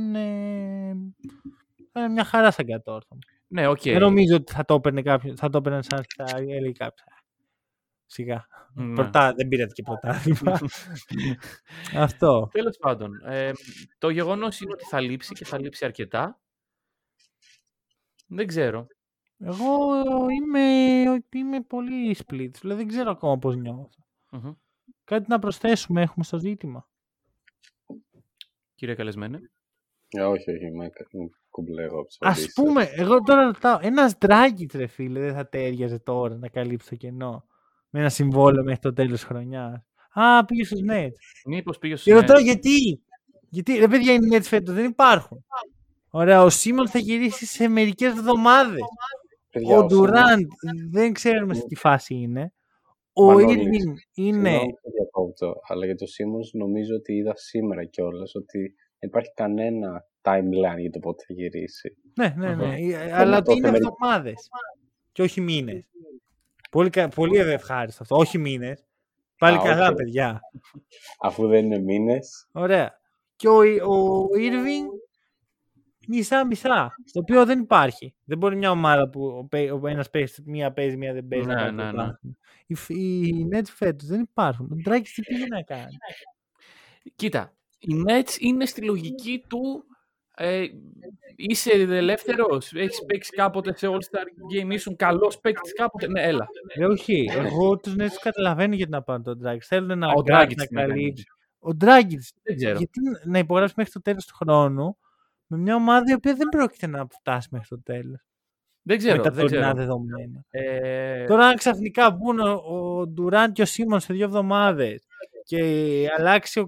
θα είναι μια χαρά σαν κατόρθωμα. Ναι, οκ. Δεν νομίζω ότι θα το έπαιρνε κάποιος, θα το έπαιρνε Suns και θα έλεγε κάποιο. «Α, Σιγά. Ναι. Πρωτά, δεν πήρατε και πρωτάθλημα. αυτό. Τέλος πάντων, ε, το γεγονός είναι ότι θα λείψει και θα λείψει αρκετά. Δεν ξέρω. Εγώ είμαι, είμαι πολύ split. Δηλαδή δεν ξέρω ακόμα πώς νιώθω. Μμμ. Κάτι να προσθέσουμε έχουμε στο ζήτημα; Κύριε καλεσμένε. Ε, όχι, όχι, είμαι είμαι κουμπλέ εγώ από τις Ας απαντήσεις. πούμε, εγώ τώρα ρωτάω, ένας Dragic ρε φίλε δεν θα τέριαζε τώρα να καλύψει το κενό με ένα συμβόλαιο μέχρι το τέλος της χρονιάς. Α, πήγες στους Nets. Μήπως πήγες Και στο. ρωτάω γιατί; Γιατί, ρε παιδιά, οι Nets φέτος δεν υπάρχουν. Ωραία, ο Σίμον θα γυρίσει σε μερικές εβδομάδες. Παιδιά, Ο ο Ντουράντ δεν ξέρουμε σε τι φάση είναι. Ο Μανώλης, Ήρβινγκ είναι. Συγγνώμη που διακόπτω, αλλά για το Simmons νομίζω ότι είδα σήμερα κιόλας ότι δεν υπάρχει κανένα timeline για το πότε θα γυρίσει. Ναι, ναι, ναι. Αχα. Ε, Αλλά το ότι είναι θέμα εβδομάδες και όχι μήνες. Πολύ, κα- πολύ ευχάριστο αυτό. Όχι μήνες. Πάλι Α, καλά, οκ. παιδιά. Αφού δεν είναι μήνες. Ωραία. Και ο, ο Irving μισά-μισά. Στο οποίο δεν υπάρχει. Δεν μπορεί μια ομάδα που ο, παί- ο ένας παίζει, μία παίζει, μία δεν παίζει. Ναι, να πάρει ναι, ναι. πρωτάθλημα. Οι, φ- οι Nets φέτος δεν υπάρχουν. Ο Ντράγκιτς τι πήγε να κάνει; Κοίτα, οι Nets είναι στη λογική του ε, είσαι ελεύθερος, έχεις παίξει κάποτε σε All-Star Game, ήσουν καλός παίκτης κάποτε; Ναι, έλα. Ε, όχι, εγώ τους Nets καταλαβαίνω γιατί να πάνε τον Dragic. Θέλουν να Ο guard Dragic να τι να κάνει. καλύψει. Ο Dragic, Δεν ξέρω. γιατί να υπογράψει μέχρι το τέλος του χρόνου με μια ομάδα η οποία δεν πρόκειται να φτάσει μέχρι το τέλος. Δεν ξέρω. με τα δεν τωρινά ξέρω. δεδομένα. Ε, Τώρα αν ξαφνικά μπουν ο, ο Ντουράντ και ο Σίμονς σε δύο εβδομάδες και αλλάξει ο,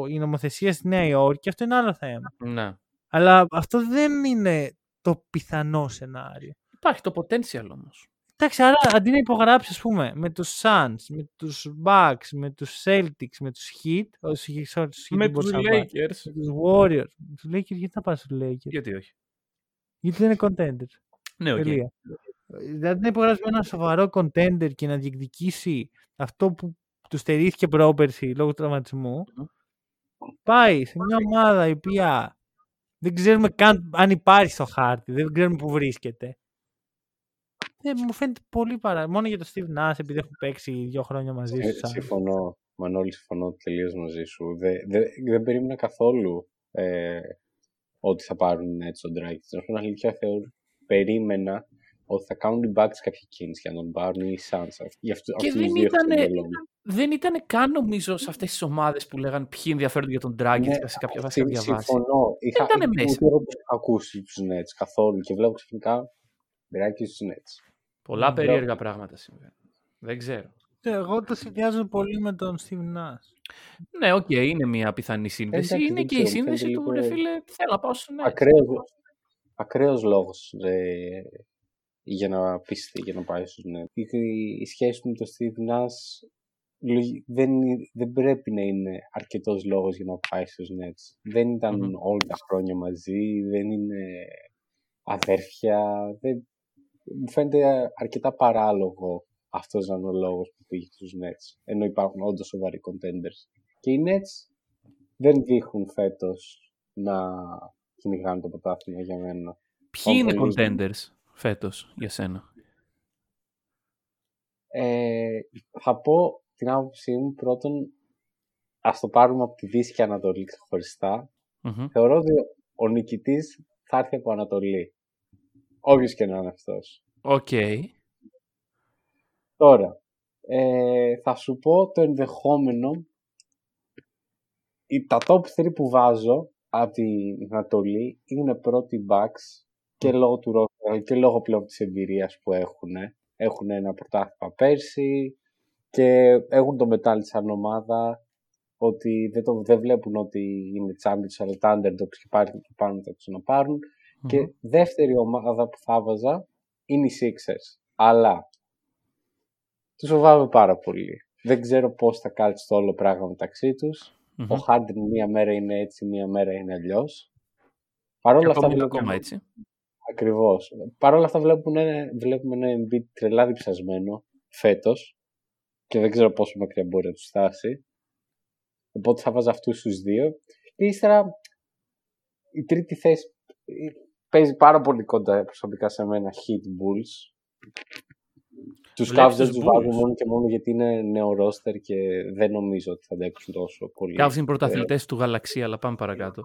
ο- η νομοθεσία στη Νέα Υόρκη, αυτό είναι άλλο θέμα. ναι. Αλλά αυτό δεν είναι το πιθανό σενάριο. Υπάρχει το potential όμως. Εντάξει, άρα αντί να υπογράψεις, ας πούμε, με τους Suns, με τους Bucks, με τους Celtics, με τους Heat, όχι, sorry, τους Heat Με δεν τους μπορούσα να πάω. Lakers. με τους Warriors. Με τους Lakers, γιατί να πας στους Lakers; Γιατί όχι. Γιατί δεν είναι contenders. Ναι, οκ. Τελεία. Δηλαδή να υπογράψεις με ένα σοβαρό contender και να διεκδικήσει αυτό που του στερήθηκε πρόπερση λόγω τραυματισμού. Μμμ. Πάει σε μια ομάδα η οποία δεν ξέρουμε καν αν υπάρχει στο χάρτη, δεν ξέρουμε που βρίσκεται. Ε, μου φαίνεται πολύ παρά. Μόνο για το Steve Nash, επειδή έχουν παίξει δύο χρόνια μαζί Ε, σου. σαν- συμφωνώ. Μανώλη, συμφωνώ τελείως μαζί σου. Δεν, δεν, δεν περίμενα καθόλου ε, ότι θα πάρουν έτσι τον Drake. Να σου πω την αλήθεια, θεωρώ, περίμενα ότι θα κάνουν οι Bucks κάποια κίνηση για να τον πάρουν ή οι Suns. Γι' αυτό, Και αυτούς δεν τους δύο έχω στο ήτανε- μυαλό μου. Δεν ήταν καν νομίζω σε αυτές τις ομάδες που λέγαν ποιοι ενδιαφέρονται για τον Dragic Ναι, σε κάποια βάση να Συμ- διαβάσει. Συμφωνώ. Είχα, ήτανε ούτε μέσα. εγώ τους είχα ακούσει του Nets καθόλου και βλέπω ξαφνικά Dragic στους Nets. Πολλά Μπράβο. περίεργα πράγματα συμβαίνουν. Δεν ξέρω. Ε, Εγώ το συνδυάζω πολύ με τον Steve Nash. Ναι, οκ, είναι μια πιθανή σύνδεση. εντάξει, είναι δεν και η ξέρω, μου σύνδεση φαίνεται του λίγο- ρε φίλε, θέλω να πάω στο Nets. Ακραίος, ακραίος λόγος ε, για να πιστεί, για να πάει στους Nets. Η, η σχέση του με τον Steve Nash λογι- δεν, είναι- δεν πρέπει να είναι αρκετός λόγος για να πάει στους Nets. Δεν ήταν Μμμ. όλα τα χρόνια μαζί, δεν είναι αδέρφια. Δεν, μου φαίνεται αρκετά παράλογο αυτός να είναι ο λόγος που πήγε στους Nets. Ενώ υπάρχουν όντως σοβαροί contenders. Και οι Nets δεν δείχνουν φέτος να κυνηγάνε το πρωτάθλημα για μένα. Ποιοι είναι Πολύ. contenders φέτος για σένα; Ε, θα πω την άποψή μου πρώτον, ας το πάρουμε από τη Δύση και Ανατολή ξεχωριστά. Μμμ. Θεωρώ ότι ο νικητής θα έρθει από Ανατολή. Όποιος και να είναι αυτός. Οκ. Τώρα, ε, θα σου πω το ενδεχόμενο οι, τα top 3 που βάζω από την Ανατολή είναι πρώτοι οι Bucks και λόγω του roster και λόγω πλέον της εμπειρίας που έχουν. Έχουν ένα πρωτάθλημα πέρσι και έχουν το μετάλλι σαν ομάδα ότι δεν, το, δεν βλέπουν ότι είναι champions αλλά τα underdogs και πάρουν και πάνε να το ξαναπάρουν. Και Μμμ. δεύτερη ομάδα που θα βάζα είναι οι Sixers. Αλλά τους φοβάμαι πάρα πολύ. Δεν ξέρω πώς θα κάτσει το όλο πράγμα μεταξύ τους. Μμμ. Ο Harden μία μέρα είναι έτσι, μία μέρα είναι αλλιώς. Παρ' όλα Και αυτά ακόμα είναι βλέπουμε, ακόμα έτσι. ακριβώς. Παρ' όλα αυτά βλέπουμε ένα, βλέπουμε ένα Embiid τρελά διψασμένο φέτος και δεν ξέρω πόσο μακριά μπορεί να τους φτάσει. Οπότε θα βάζα αυτούς τους δύο. Και ύστερα η τρίτη θέση ε, παίζει πάρα πολύ κοντά προσωπικά σε μένα Heat Bulls. Τους Βλέπεις Cavs δεν τους τους βάζω Bulls? μόνο και μόνο γιατί είναι νέο roster και δεν νομίζω ότι θα αντέξουν τόσο πολύ. Cavs είναι πρωταθλητές του γαλαξία, αλλά πάμε παρακάτω.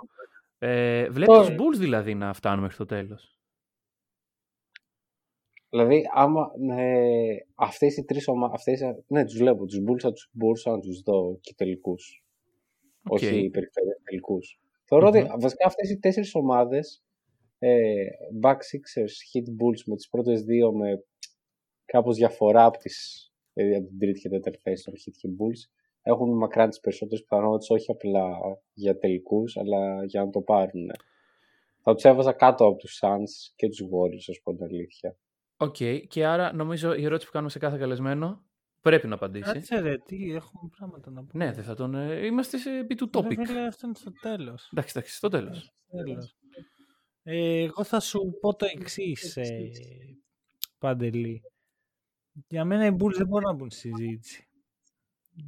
Ε, Βλέπεις Τώρα- του Bulls δηλαδή να φτάνουν μέχρι το τέλος; Δηλαδή, άμα ε, αυτές οι τρεις ομάδες, ναι, τους βλέπω, τους Bulls θα τους μπορούσα να τους δω και τελικούς. Οκ. Όχι περιφέρειας τελικούς. Θεωρώ ότι Μμμ. βασικά αυτές οι τέσσερις ομάδες, ε, Bucks, Sixers, Heat, Bulls, με τις πρώτες δύο με κάπως διαφορά από, τις, δηλαδή από την τρίτη και τέταρτη θέση των Heat και Bulls, έχουν μακράν τις περισσότερες πιθανότητες, όχι απλά για τελικούς, αλλά για να το πάρουν. Θα τους έβαζα κάτω από τους Suns και τους Warriors, ας πω την αλήθεια. Οκ. Και άρα νομίζω η ερώτηση που κάνουμε σε κάθε καλεσμένο πρέπει να απαντήσει. Κάτσε ρε, τι έχουμε πράγματα να πούμε. Ναι, δεν θα τον. ε, Είμαστε σε επί του topic. Ρε φίλε, αυτό είναι στο τέλος. Εντάξει, εντάξει, στο τέλος. Τέλος. Ε, εγώ θα σου πω το εξής, ε, Παντελή. Για μένα οι Bulls δεν μπορούν να μπουν στη συζήτηση.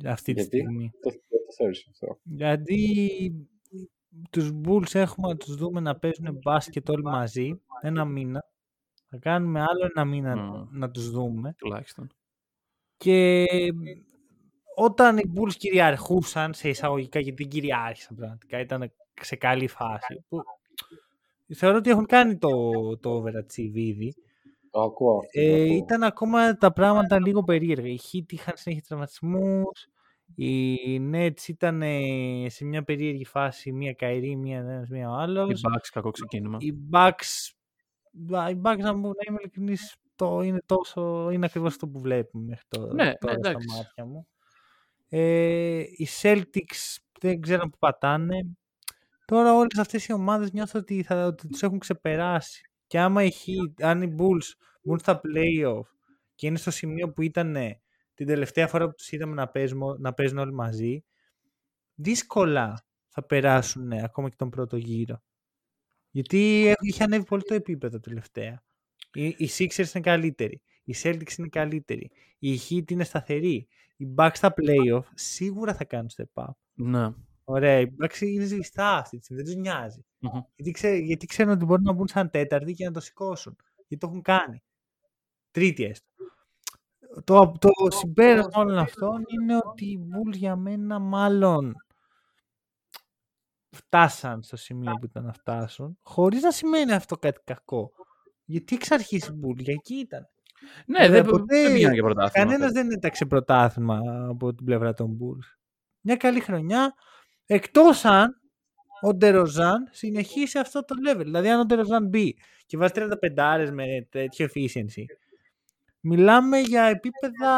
Αυτή τη Γιατί; στιγμή. Το, το θεωρείς αυτό. Γιατί τους Bulls έχουμε να τους δούμε να παίζουν μπάσκετ όλοι μαζί ένα μήνα. Θα κάνουμε άλλο ένα μήνα Μμμ. να τους δούμε. Τουλάχιστον. Και όταν οι Bulls κυριαρχούσαν σε εισαγωγικά, γιατί δεν κυριάρχησαν πραγματικά, ήταν σε καλή φάση. Που... Θεωρώ ότι έχουν κάνει το, το overachieve ήδη. Το ακούω αυτό. το Ε, ακούω. ήταν ακόμα τα πράγματα λίγο περίεργα. Οι Heat είχαν συνέχεια τραυματισμούς, οι Nets ήταν ε, σε μια περίεργη φάση, μία καηρή, μία ένας, μία ο Οι άλλος. Bucks, κακό ξεκίνημα. Οι Bucks, οι Bucks να, μου- να είμαι ειλικρινής, το είναι, τόσο, είναι ακριβώς το που βλέπουμε μέχρι το, Ναι, ναι, τώρα στα εντάξει. μάτια μου. Ε, οι Celtics δεν ξέρω που πατάνε. Τώρα όλες αυτές οι ομάδες νιώθω ότι, θα, ότι τους έχουν ξεπεράσει. Και άμα οι Heat, αν οι Bulls μπουν στα playoff και είναι στο σημείο που ήταν την τελευταία φορά που τους είδαμε να παίζουν, να παίζουν όλοι μαζί, δύσκολα θα περάσουν ακόμα και τον πρώτο γύρο. Γιατί έχ- είχε ανέβει πολύ το επίπεδο τελευταία. Οι, οι Sixers είναι καλύτεροι. Οι Celtics είναι καλύτεροι. Οι Heat είναι σταθεροί. Οι Bucks στα playoff σίγουρα θα κάνουν step up. Ναι. Ωραία, οι Bucks είναι ζεστά αυτή τη στιγμή, δεν τους νοιάζει. Μμμ. Γιατί, ξέ, γιατί ξέρουν ότι μπορούν να μπουν σαν τέταρτη και να το σηκώσουν. Γιατί το έχουν κάνει. Τρίτη έστω. Το, το συμπέρασμα όλων αυτών είναι ότι οι Bulls για μένα μάλλον φτάσαν στο σημείο που ήταν να φτάσουν, χωρίς να σημαίνει αυτό κάτι κακό. Γιατί εξ αρχής οι Bulls, για εκεί ήταν. Ναι, δεν, ποτέ δεν πήγαν για πρωτάθλημα. Κανένας δεν έταξε πρωτάθλημα από την πλευρά των Bulls. Μια καλή χρονιά, εκτός αν ο Ντεροζάν συνεχίσει αυτό το level. Δηλαδή, αν ο Ντεροζάν μπει και βάζει 35 με τέτοιο efficiency, μιλάμε για επίπεδα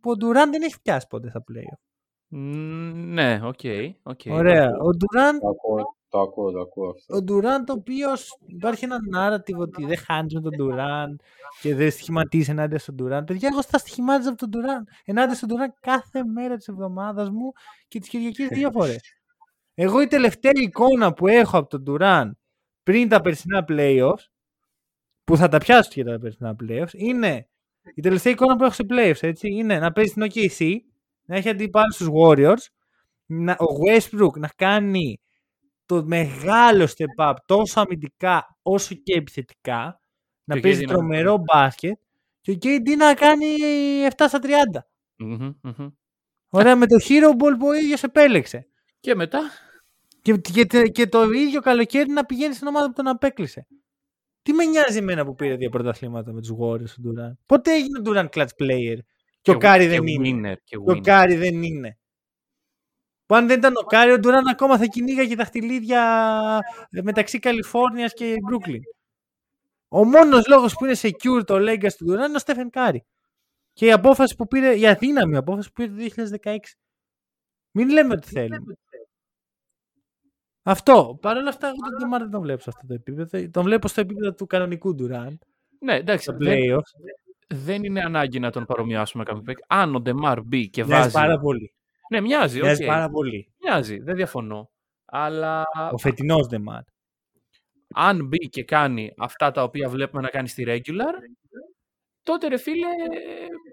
που ο Ντουράν δεν έχει πιάσει ποτέ στα playoff. Μ, Ναι, οκ. οκ. Ωραία. Ο Ντουράν Το ακούω, το ακούω, το ακούω αυτό. ο Ντουράν το οποίος υπάρχει ένα narrative ότι δεν χάνεις με τον Ντουράν και δεν στοιχηματίζει ενάντια στον Ντουράν. Παιδιά, εγώ θα στοιχημάτιζα από τον Ντουράν. Ενάντια στον Ντουράν κάθε μέρα της εβδομάδας μου και τη Κυριακή δύο φορές. Εγώ η τελευταία εικόνα που έχω από τον Ντουράν πριν τα περσινά playoffs, που θα τα πιάσω και τα περσινά playoffs, είναι η τελευταία εικόνα που έχω σε playoffs, έτσι, είναι να παίζει στην OKC, να έχει αντίπαλο στους Warriors, να, ο Westbrook να κάνει το μεγάλο step up τόσο αμυντικά όσο και επιθετικά, να Και ο παίζει KD να- τρομερό μπάσκετ και ο KD να κάνει 7 στα 30. Μμμ, μμμ. Ωραία, με το Hero Ball που ο ίδιος επέλεξε. Και μετά; Και, και, και το ίδιο καλοκαίρι να πηγαίνει στην ομάδα που τον απέκλεισε. Τι με νοιάζει εμένα που πήρε δύο πρωταθλήματα με τους Warriors ο Durant; Πότε έγινε ο Durant clutch player; Και, ο Κάρι δεν είναι. winner, και Και ο winner. Κάρι δεν είναι. Που αν δεν ήταν ο Κάρι, ο Durant ακόμα θα κυνήγαγε τα δαχτυλίδια ε, μεταξύ Καλιφόρνιας και Brooklyn. Ο μόνος λόγος που είναι secure το legacy του Durant είναι ο Στέφεν Κάρι. Και η απόφαση που πήρε, η αδύναμη απόφαση που πήρε το 2016. Μην λέμε ότι θέλουμε. Αυτό. Παρ' όλα αυτά, εγώ τον Ντεμάρ δεν τον βλέπω σε αυτό το επίπεδο. Τον βλέπω στο επίπεδο του κανονικού Durant. Ναι, εντάξει. Στο Δεν, playoffs. Δεν είναι ανάγκη να τον παρομοιάσουμε με κάποιον παίκτη. Αν ο Ντεμάρ μπει και Μοιάζει βάζει. πάρα πολύ. Ναι, μοιάζει. Μοιάζει οκ. πάρα πολύ. Μοιάζει, δεν διαφωνώ. Αλλά Ο φετινός Ντεμάρ. αν μπει και κάνει αυτά τα οποία βλέπουμε να κάνει στη regular, τότε ρε φίλε,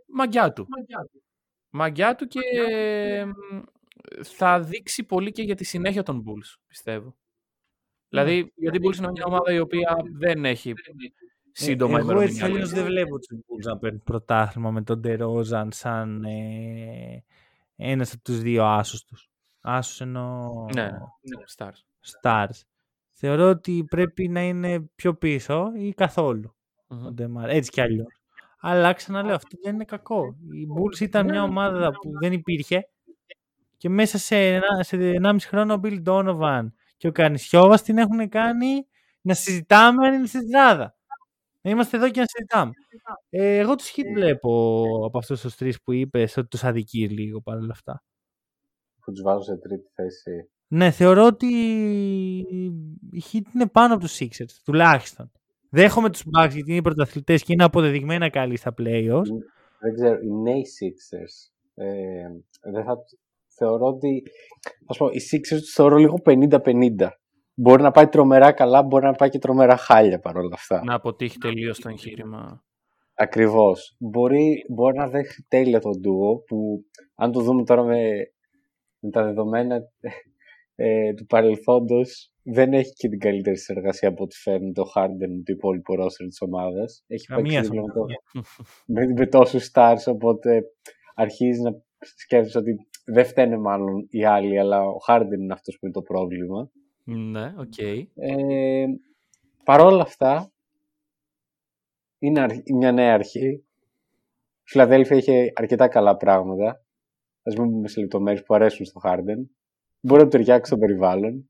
μαγκιά του. Μαγκιά του και μ, θα δείξει πολύ και για τη συνέχεια των Bulls, πιστεύω. Δηλαδή, γιατί οι Bulls είναι μια ομάδα η οποία δεν έχει σύντομα Ε, Εγώ έτσι ημερομηνία. αλλιώς δεν βλέπω τους Bulls να παίρνουν πρωτάθλημα με τον Ντερόζαν σαν ε, ένας από τους δύο άσους τους. Άσους εννοώ Ναι, ναι, stars. stars. Θεωρώ ότι πρέπει να είναι πιο πίσω ή καθόλου Μμμ. ο Ντεμάρ. Έτσι κι αλλιώς. Αλλά ξαναλέω, αυτό δεν είναι κακό. Οι Bulls ήταν μια ομάδα που δεν υπήρχε και μέσα σε, ένα, σε 1,5 χρόνο ο Bill Donovan και ο Κανισιώβας την έχουν κάνει να συζητάμε αν είναι στη τριάδα. Να είμαστε εδώ και να συζητάμε. Ε, εγώ τους Heat βλέπω από αυτούς τους τρεις που είπες ότι τους αδικεί λίγο παρόλα αυτά. Που τους βάζω σε τρίτη θέση. Ναι, θεωρώ ότι η Heat είναι πάνω από τους Sixers, τουλάχιστον. Δέχομαι τους Bucks γιατί είναι οι πρωταθλητές και είναι αποδεδειγμένα καλοί στα playoffs. Δεν ξέρω, οι νέοι Sixers. Ε, δεν θα, θεωρώ ότι. Ας πω, οι Sixers τους θεωρώ λίγο 50-50. Μπορεί να πάει τρομερά καλά, μπορεί να πάει και τρομερά χάλια παρόλα αυτά. Να αποτύχει τελείως το εγχείρημα. Ακριβώς. Μπορεί, μπορεί να δέχει τέλεια το ντουο που, αν το δούμε τώρα με, με τα δεδομένα ε, του παρελθόντος, δεν έχει και την καλύτερη συνεργασία από ό,τι φέρνει το Harden το υπόλοιπο ρόστερ της ομάδας. Έχει Καμία παίξει με, το, με, με τόσους stars, οπότε αρχίζει να σκέφτεσαι ότι δεν φταίνε μάλλον οι άλλοι, αλλά ο Harden είναι αυτός που είναι το πρόβλημα. Ναι, οκ. Ε, Παρ' όλα αυτά, είναι αρχ- μια νέα αρχή. Η Φιλαδέλφια είχε αρκετά καλά πράγματα. Α μην πούμε σε λεπτομέρειες που αρέσουν στο Harden. Μπορεί να το ταιριάξει στο περιβάλλον.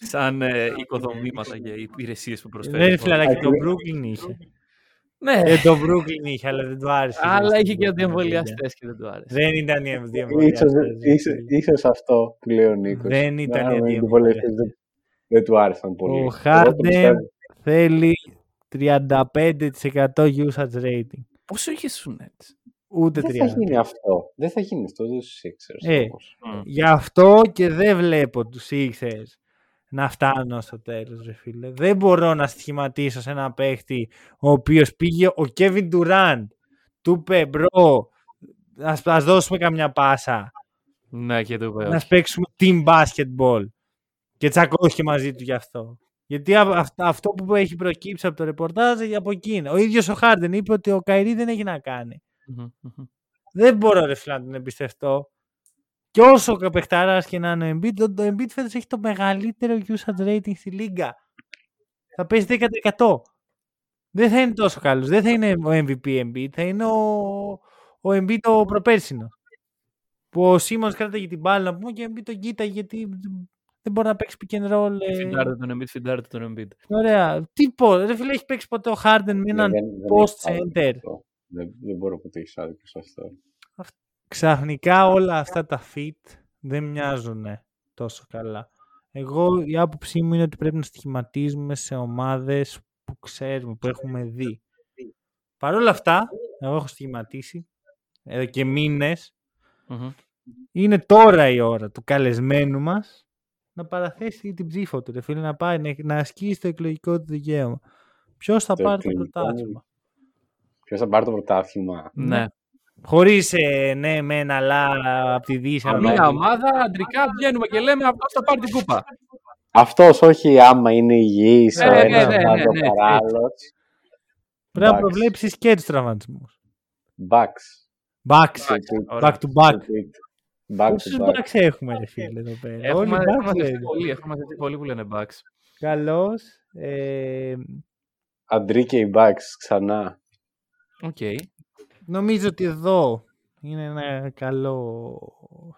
Σαν ε, οικοδομήματα και υπηρεσίες που προσφέρει. Δεν είναι φιλαράκι, το Brooklyn είχε. Ναι, Ε, το Brooklyn είχε, αλλά δεν του άρεσε. αλλά είχε και Δεν αντιεμβολιαστέ και δεν του άρεσε. Δεν ήταν οι Ίσως, αντιεμβολιαστές. ίσως, ίσως αυτό που λέει ο Νίκος. Δεν ήταν Να, οι με αντιεμβολιαστές. αντιβολευτές δεν, δεν του άρεσαν πολύ. Ο Εγώ το Harden πιστεύω. θέλει 35% usage rating. Πόσο είχες στους Nets; Ούτε Δεν 30. θα γίνει αυτό. Δεν θα γίνει αυτό στους Sixers. Ε, όμως. Γι' αυτό και δεν βλέπω τους Sixers να φτάνουν στο τέλος, ρε φίλε. Δεν μπορώ να στοιχηματίσω σε ένα παίχτη ο οποίος πήγε ο Kevin Durant. Του είπε, bro, ας, ας δώσουμε καμιά πάσα. Ναι, και το είπε. να όχι. παίξουμε team basketball. Και τσακώθηκε μαζί του γι' αυτό. Γιατί α- αυ- αυτό που έχει προκύψει από το ρεπορτάζ από εκεί είναι. Ο ίδιος ο Χάρντεν είπε ότι ο Καϊρή δεν έχει να κάνει. Μμμ, μμμ. Δεν μπορώ ρε φίλε να τον εμπιστευτώ. Και όσο παιχταράς και να είναι ο Embiid, το, το Embiid φέτος έχει το μεγαλύτερο usage rating στη λίγα. Θα παίζει 10%. Δεν θα είναι τόσο καλός. Δεν θα είναι ο MVP Embiid. Θα είναι ο, ο Embiid το προπέρσινος. Που ο Σίμons κράταγε την μπάλα να πούμε και ο Embiid τον κοίταγε γιατί δεν μπορεί να παίξει pick and roll. ε, Φιντάρτε τον Embiid, φιντάρτε τον Embiid. Ωραία. Τι πω, ρε φίλε, έχει παίξει ποτέ ο Harden με Ναι, έναν δεν- δεν post έχει άδικο center. αυτό. Δεν, δεν μπορώ να έχεις άδικο σε αυτό. Ξαφνικά όλα αυτά τα fit δεν μοιάζουν τόσο καλά. Εγώ η άποψή μου είναι ότι πρέπει να στοιχηματίζουμε σε ομάδες που ξέρουμε, που έχουμε δει. Παρ' όλα αυτά, εγώ έχω στοιχηματίσει εδώ και μήνες, Μμμ. είναι τώρα η ώρα του καλεσμένου μας να παραθέσει την ψήφο του, ρε φίλε, να πάει να, να ασκήσει το εκλογικό του δικαίωμα. Ποιος θα Το πάρει το εκλογικό πρωτάθλημα; Ποιος θα πάρει το πρωτάθλημα; Ναι. Χωρίς ε, ναι, μεν, αλλά από τη Δύση. αλλά Μια από- ομάδα, αντρικά βγαίνουμε και λέμε αυτό θα πάρει την κούπα. Αυτός όχι άμα είναι υγιής, Ναι, ο ναι, ένας ναι, θα πάρει ναι, το ναι, έτσι. Πρέπει παράλληλος. να Εντάξει. προβλέψεις και τους τραυματισμούς. Bucks. Backs. Ωραία. Back to back. Back Πόσους to back. backs έχουμε ρε φίλε εδώ πέρα; Όλοι Έχουμε, backs έχουμε μαζευτεί λένε. πολλοί, έχουμε μαζευτεί πολλοί που λένε Bucks. Καλώς. Ε, Αντρί και οι Bucks ξανά. Οκ. Νομίζω ότι εδώ είναι ένα καλό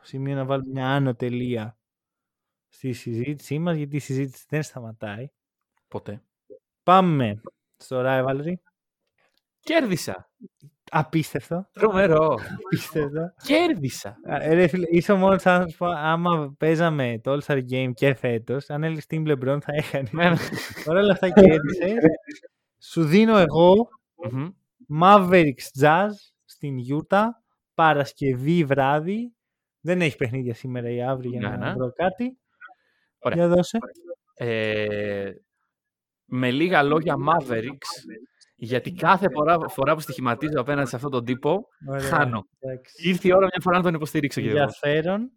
σημείο να βάλουμε μια άνω τελεία στη συζήτησή μας γιατί η συζήτηση δεν σταματάει. Ποτέ. Πάμε στο Rivalry. Κέρδισα. Απίστευτο. Τρομερό. Απίστευτο. Κέρδισα. Α, ε, Ρε φίλε, είσαι ο μόνος άνθρωπος που άμα παίζαμε το All-Star Game και φέτος, αν έλεγες Team LeBron θα έκανε. Ναι, ναι. Παρ' όλα αυτά κέρδισε. Σου δίνω εγώ Μμμ. Mavericks Jazz στην Utah Παρασκευή βράδυ. Δεν έχει παιχνίδια σήμερα ή αύριο για Ναι, να ναι. βρω κάτι. Ωραία. Για δώσε. Ε, με λίγα λόγια Mavericks, γιατί κάθε φορά, φορά που στοιχηματίζω απέναντι σε αυτόν τον τύπο, Ωραία, χάνω. εντάξει. Ήρθε η ώρα μια φορά να τον υποστηρίξω και εγώ. Ενδιαφέρον.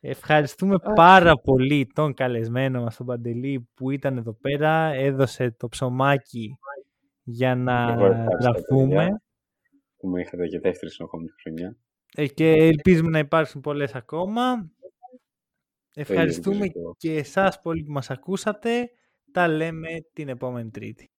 Ευχαριστούμε πάρα πολύ τον καλεσμένο μας τον Παντελή που ήταν εδώ πέρα. Έδωσε το ψωμάκι για να Εγώ ευχαριστώ, γραφούμε. παιδιά. Που με είχατε για δεύτερη συνεχόμενη χρονιά. Ε, και ελπίζουμε να υπάρξουν πολλές ακόμα. Ευχαριστούμε ελπίζω και εγώ. και εσάς πολύ που μας ακούσατε. Τα λέμε την επόμενη Τρίτη.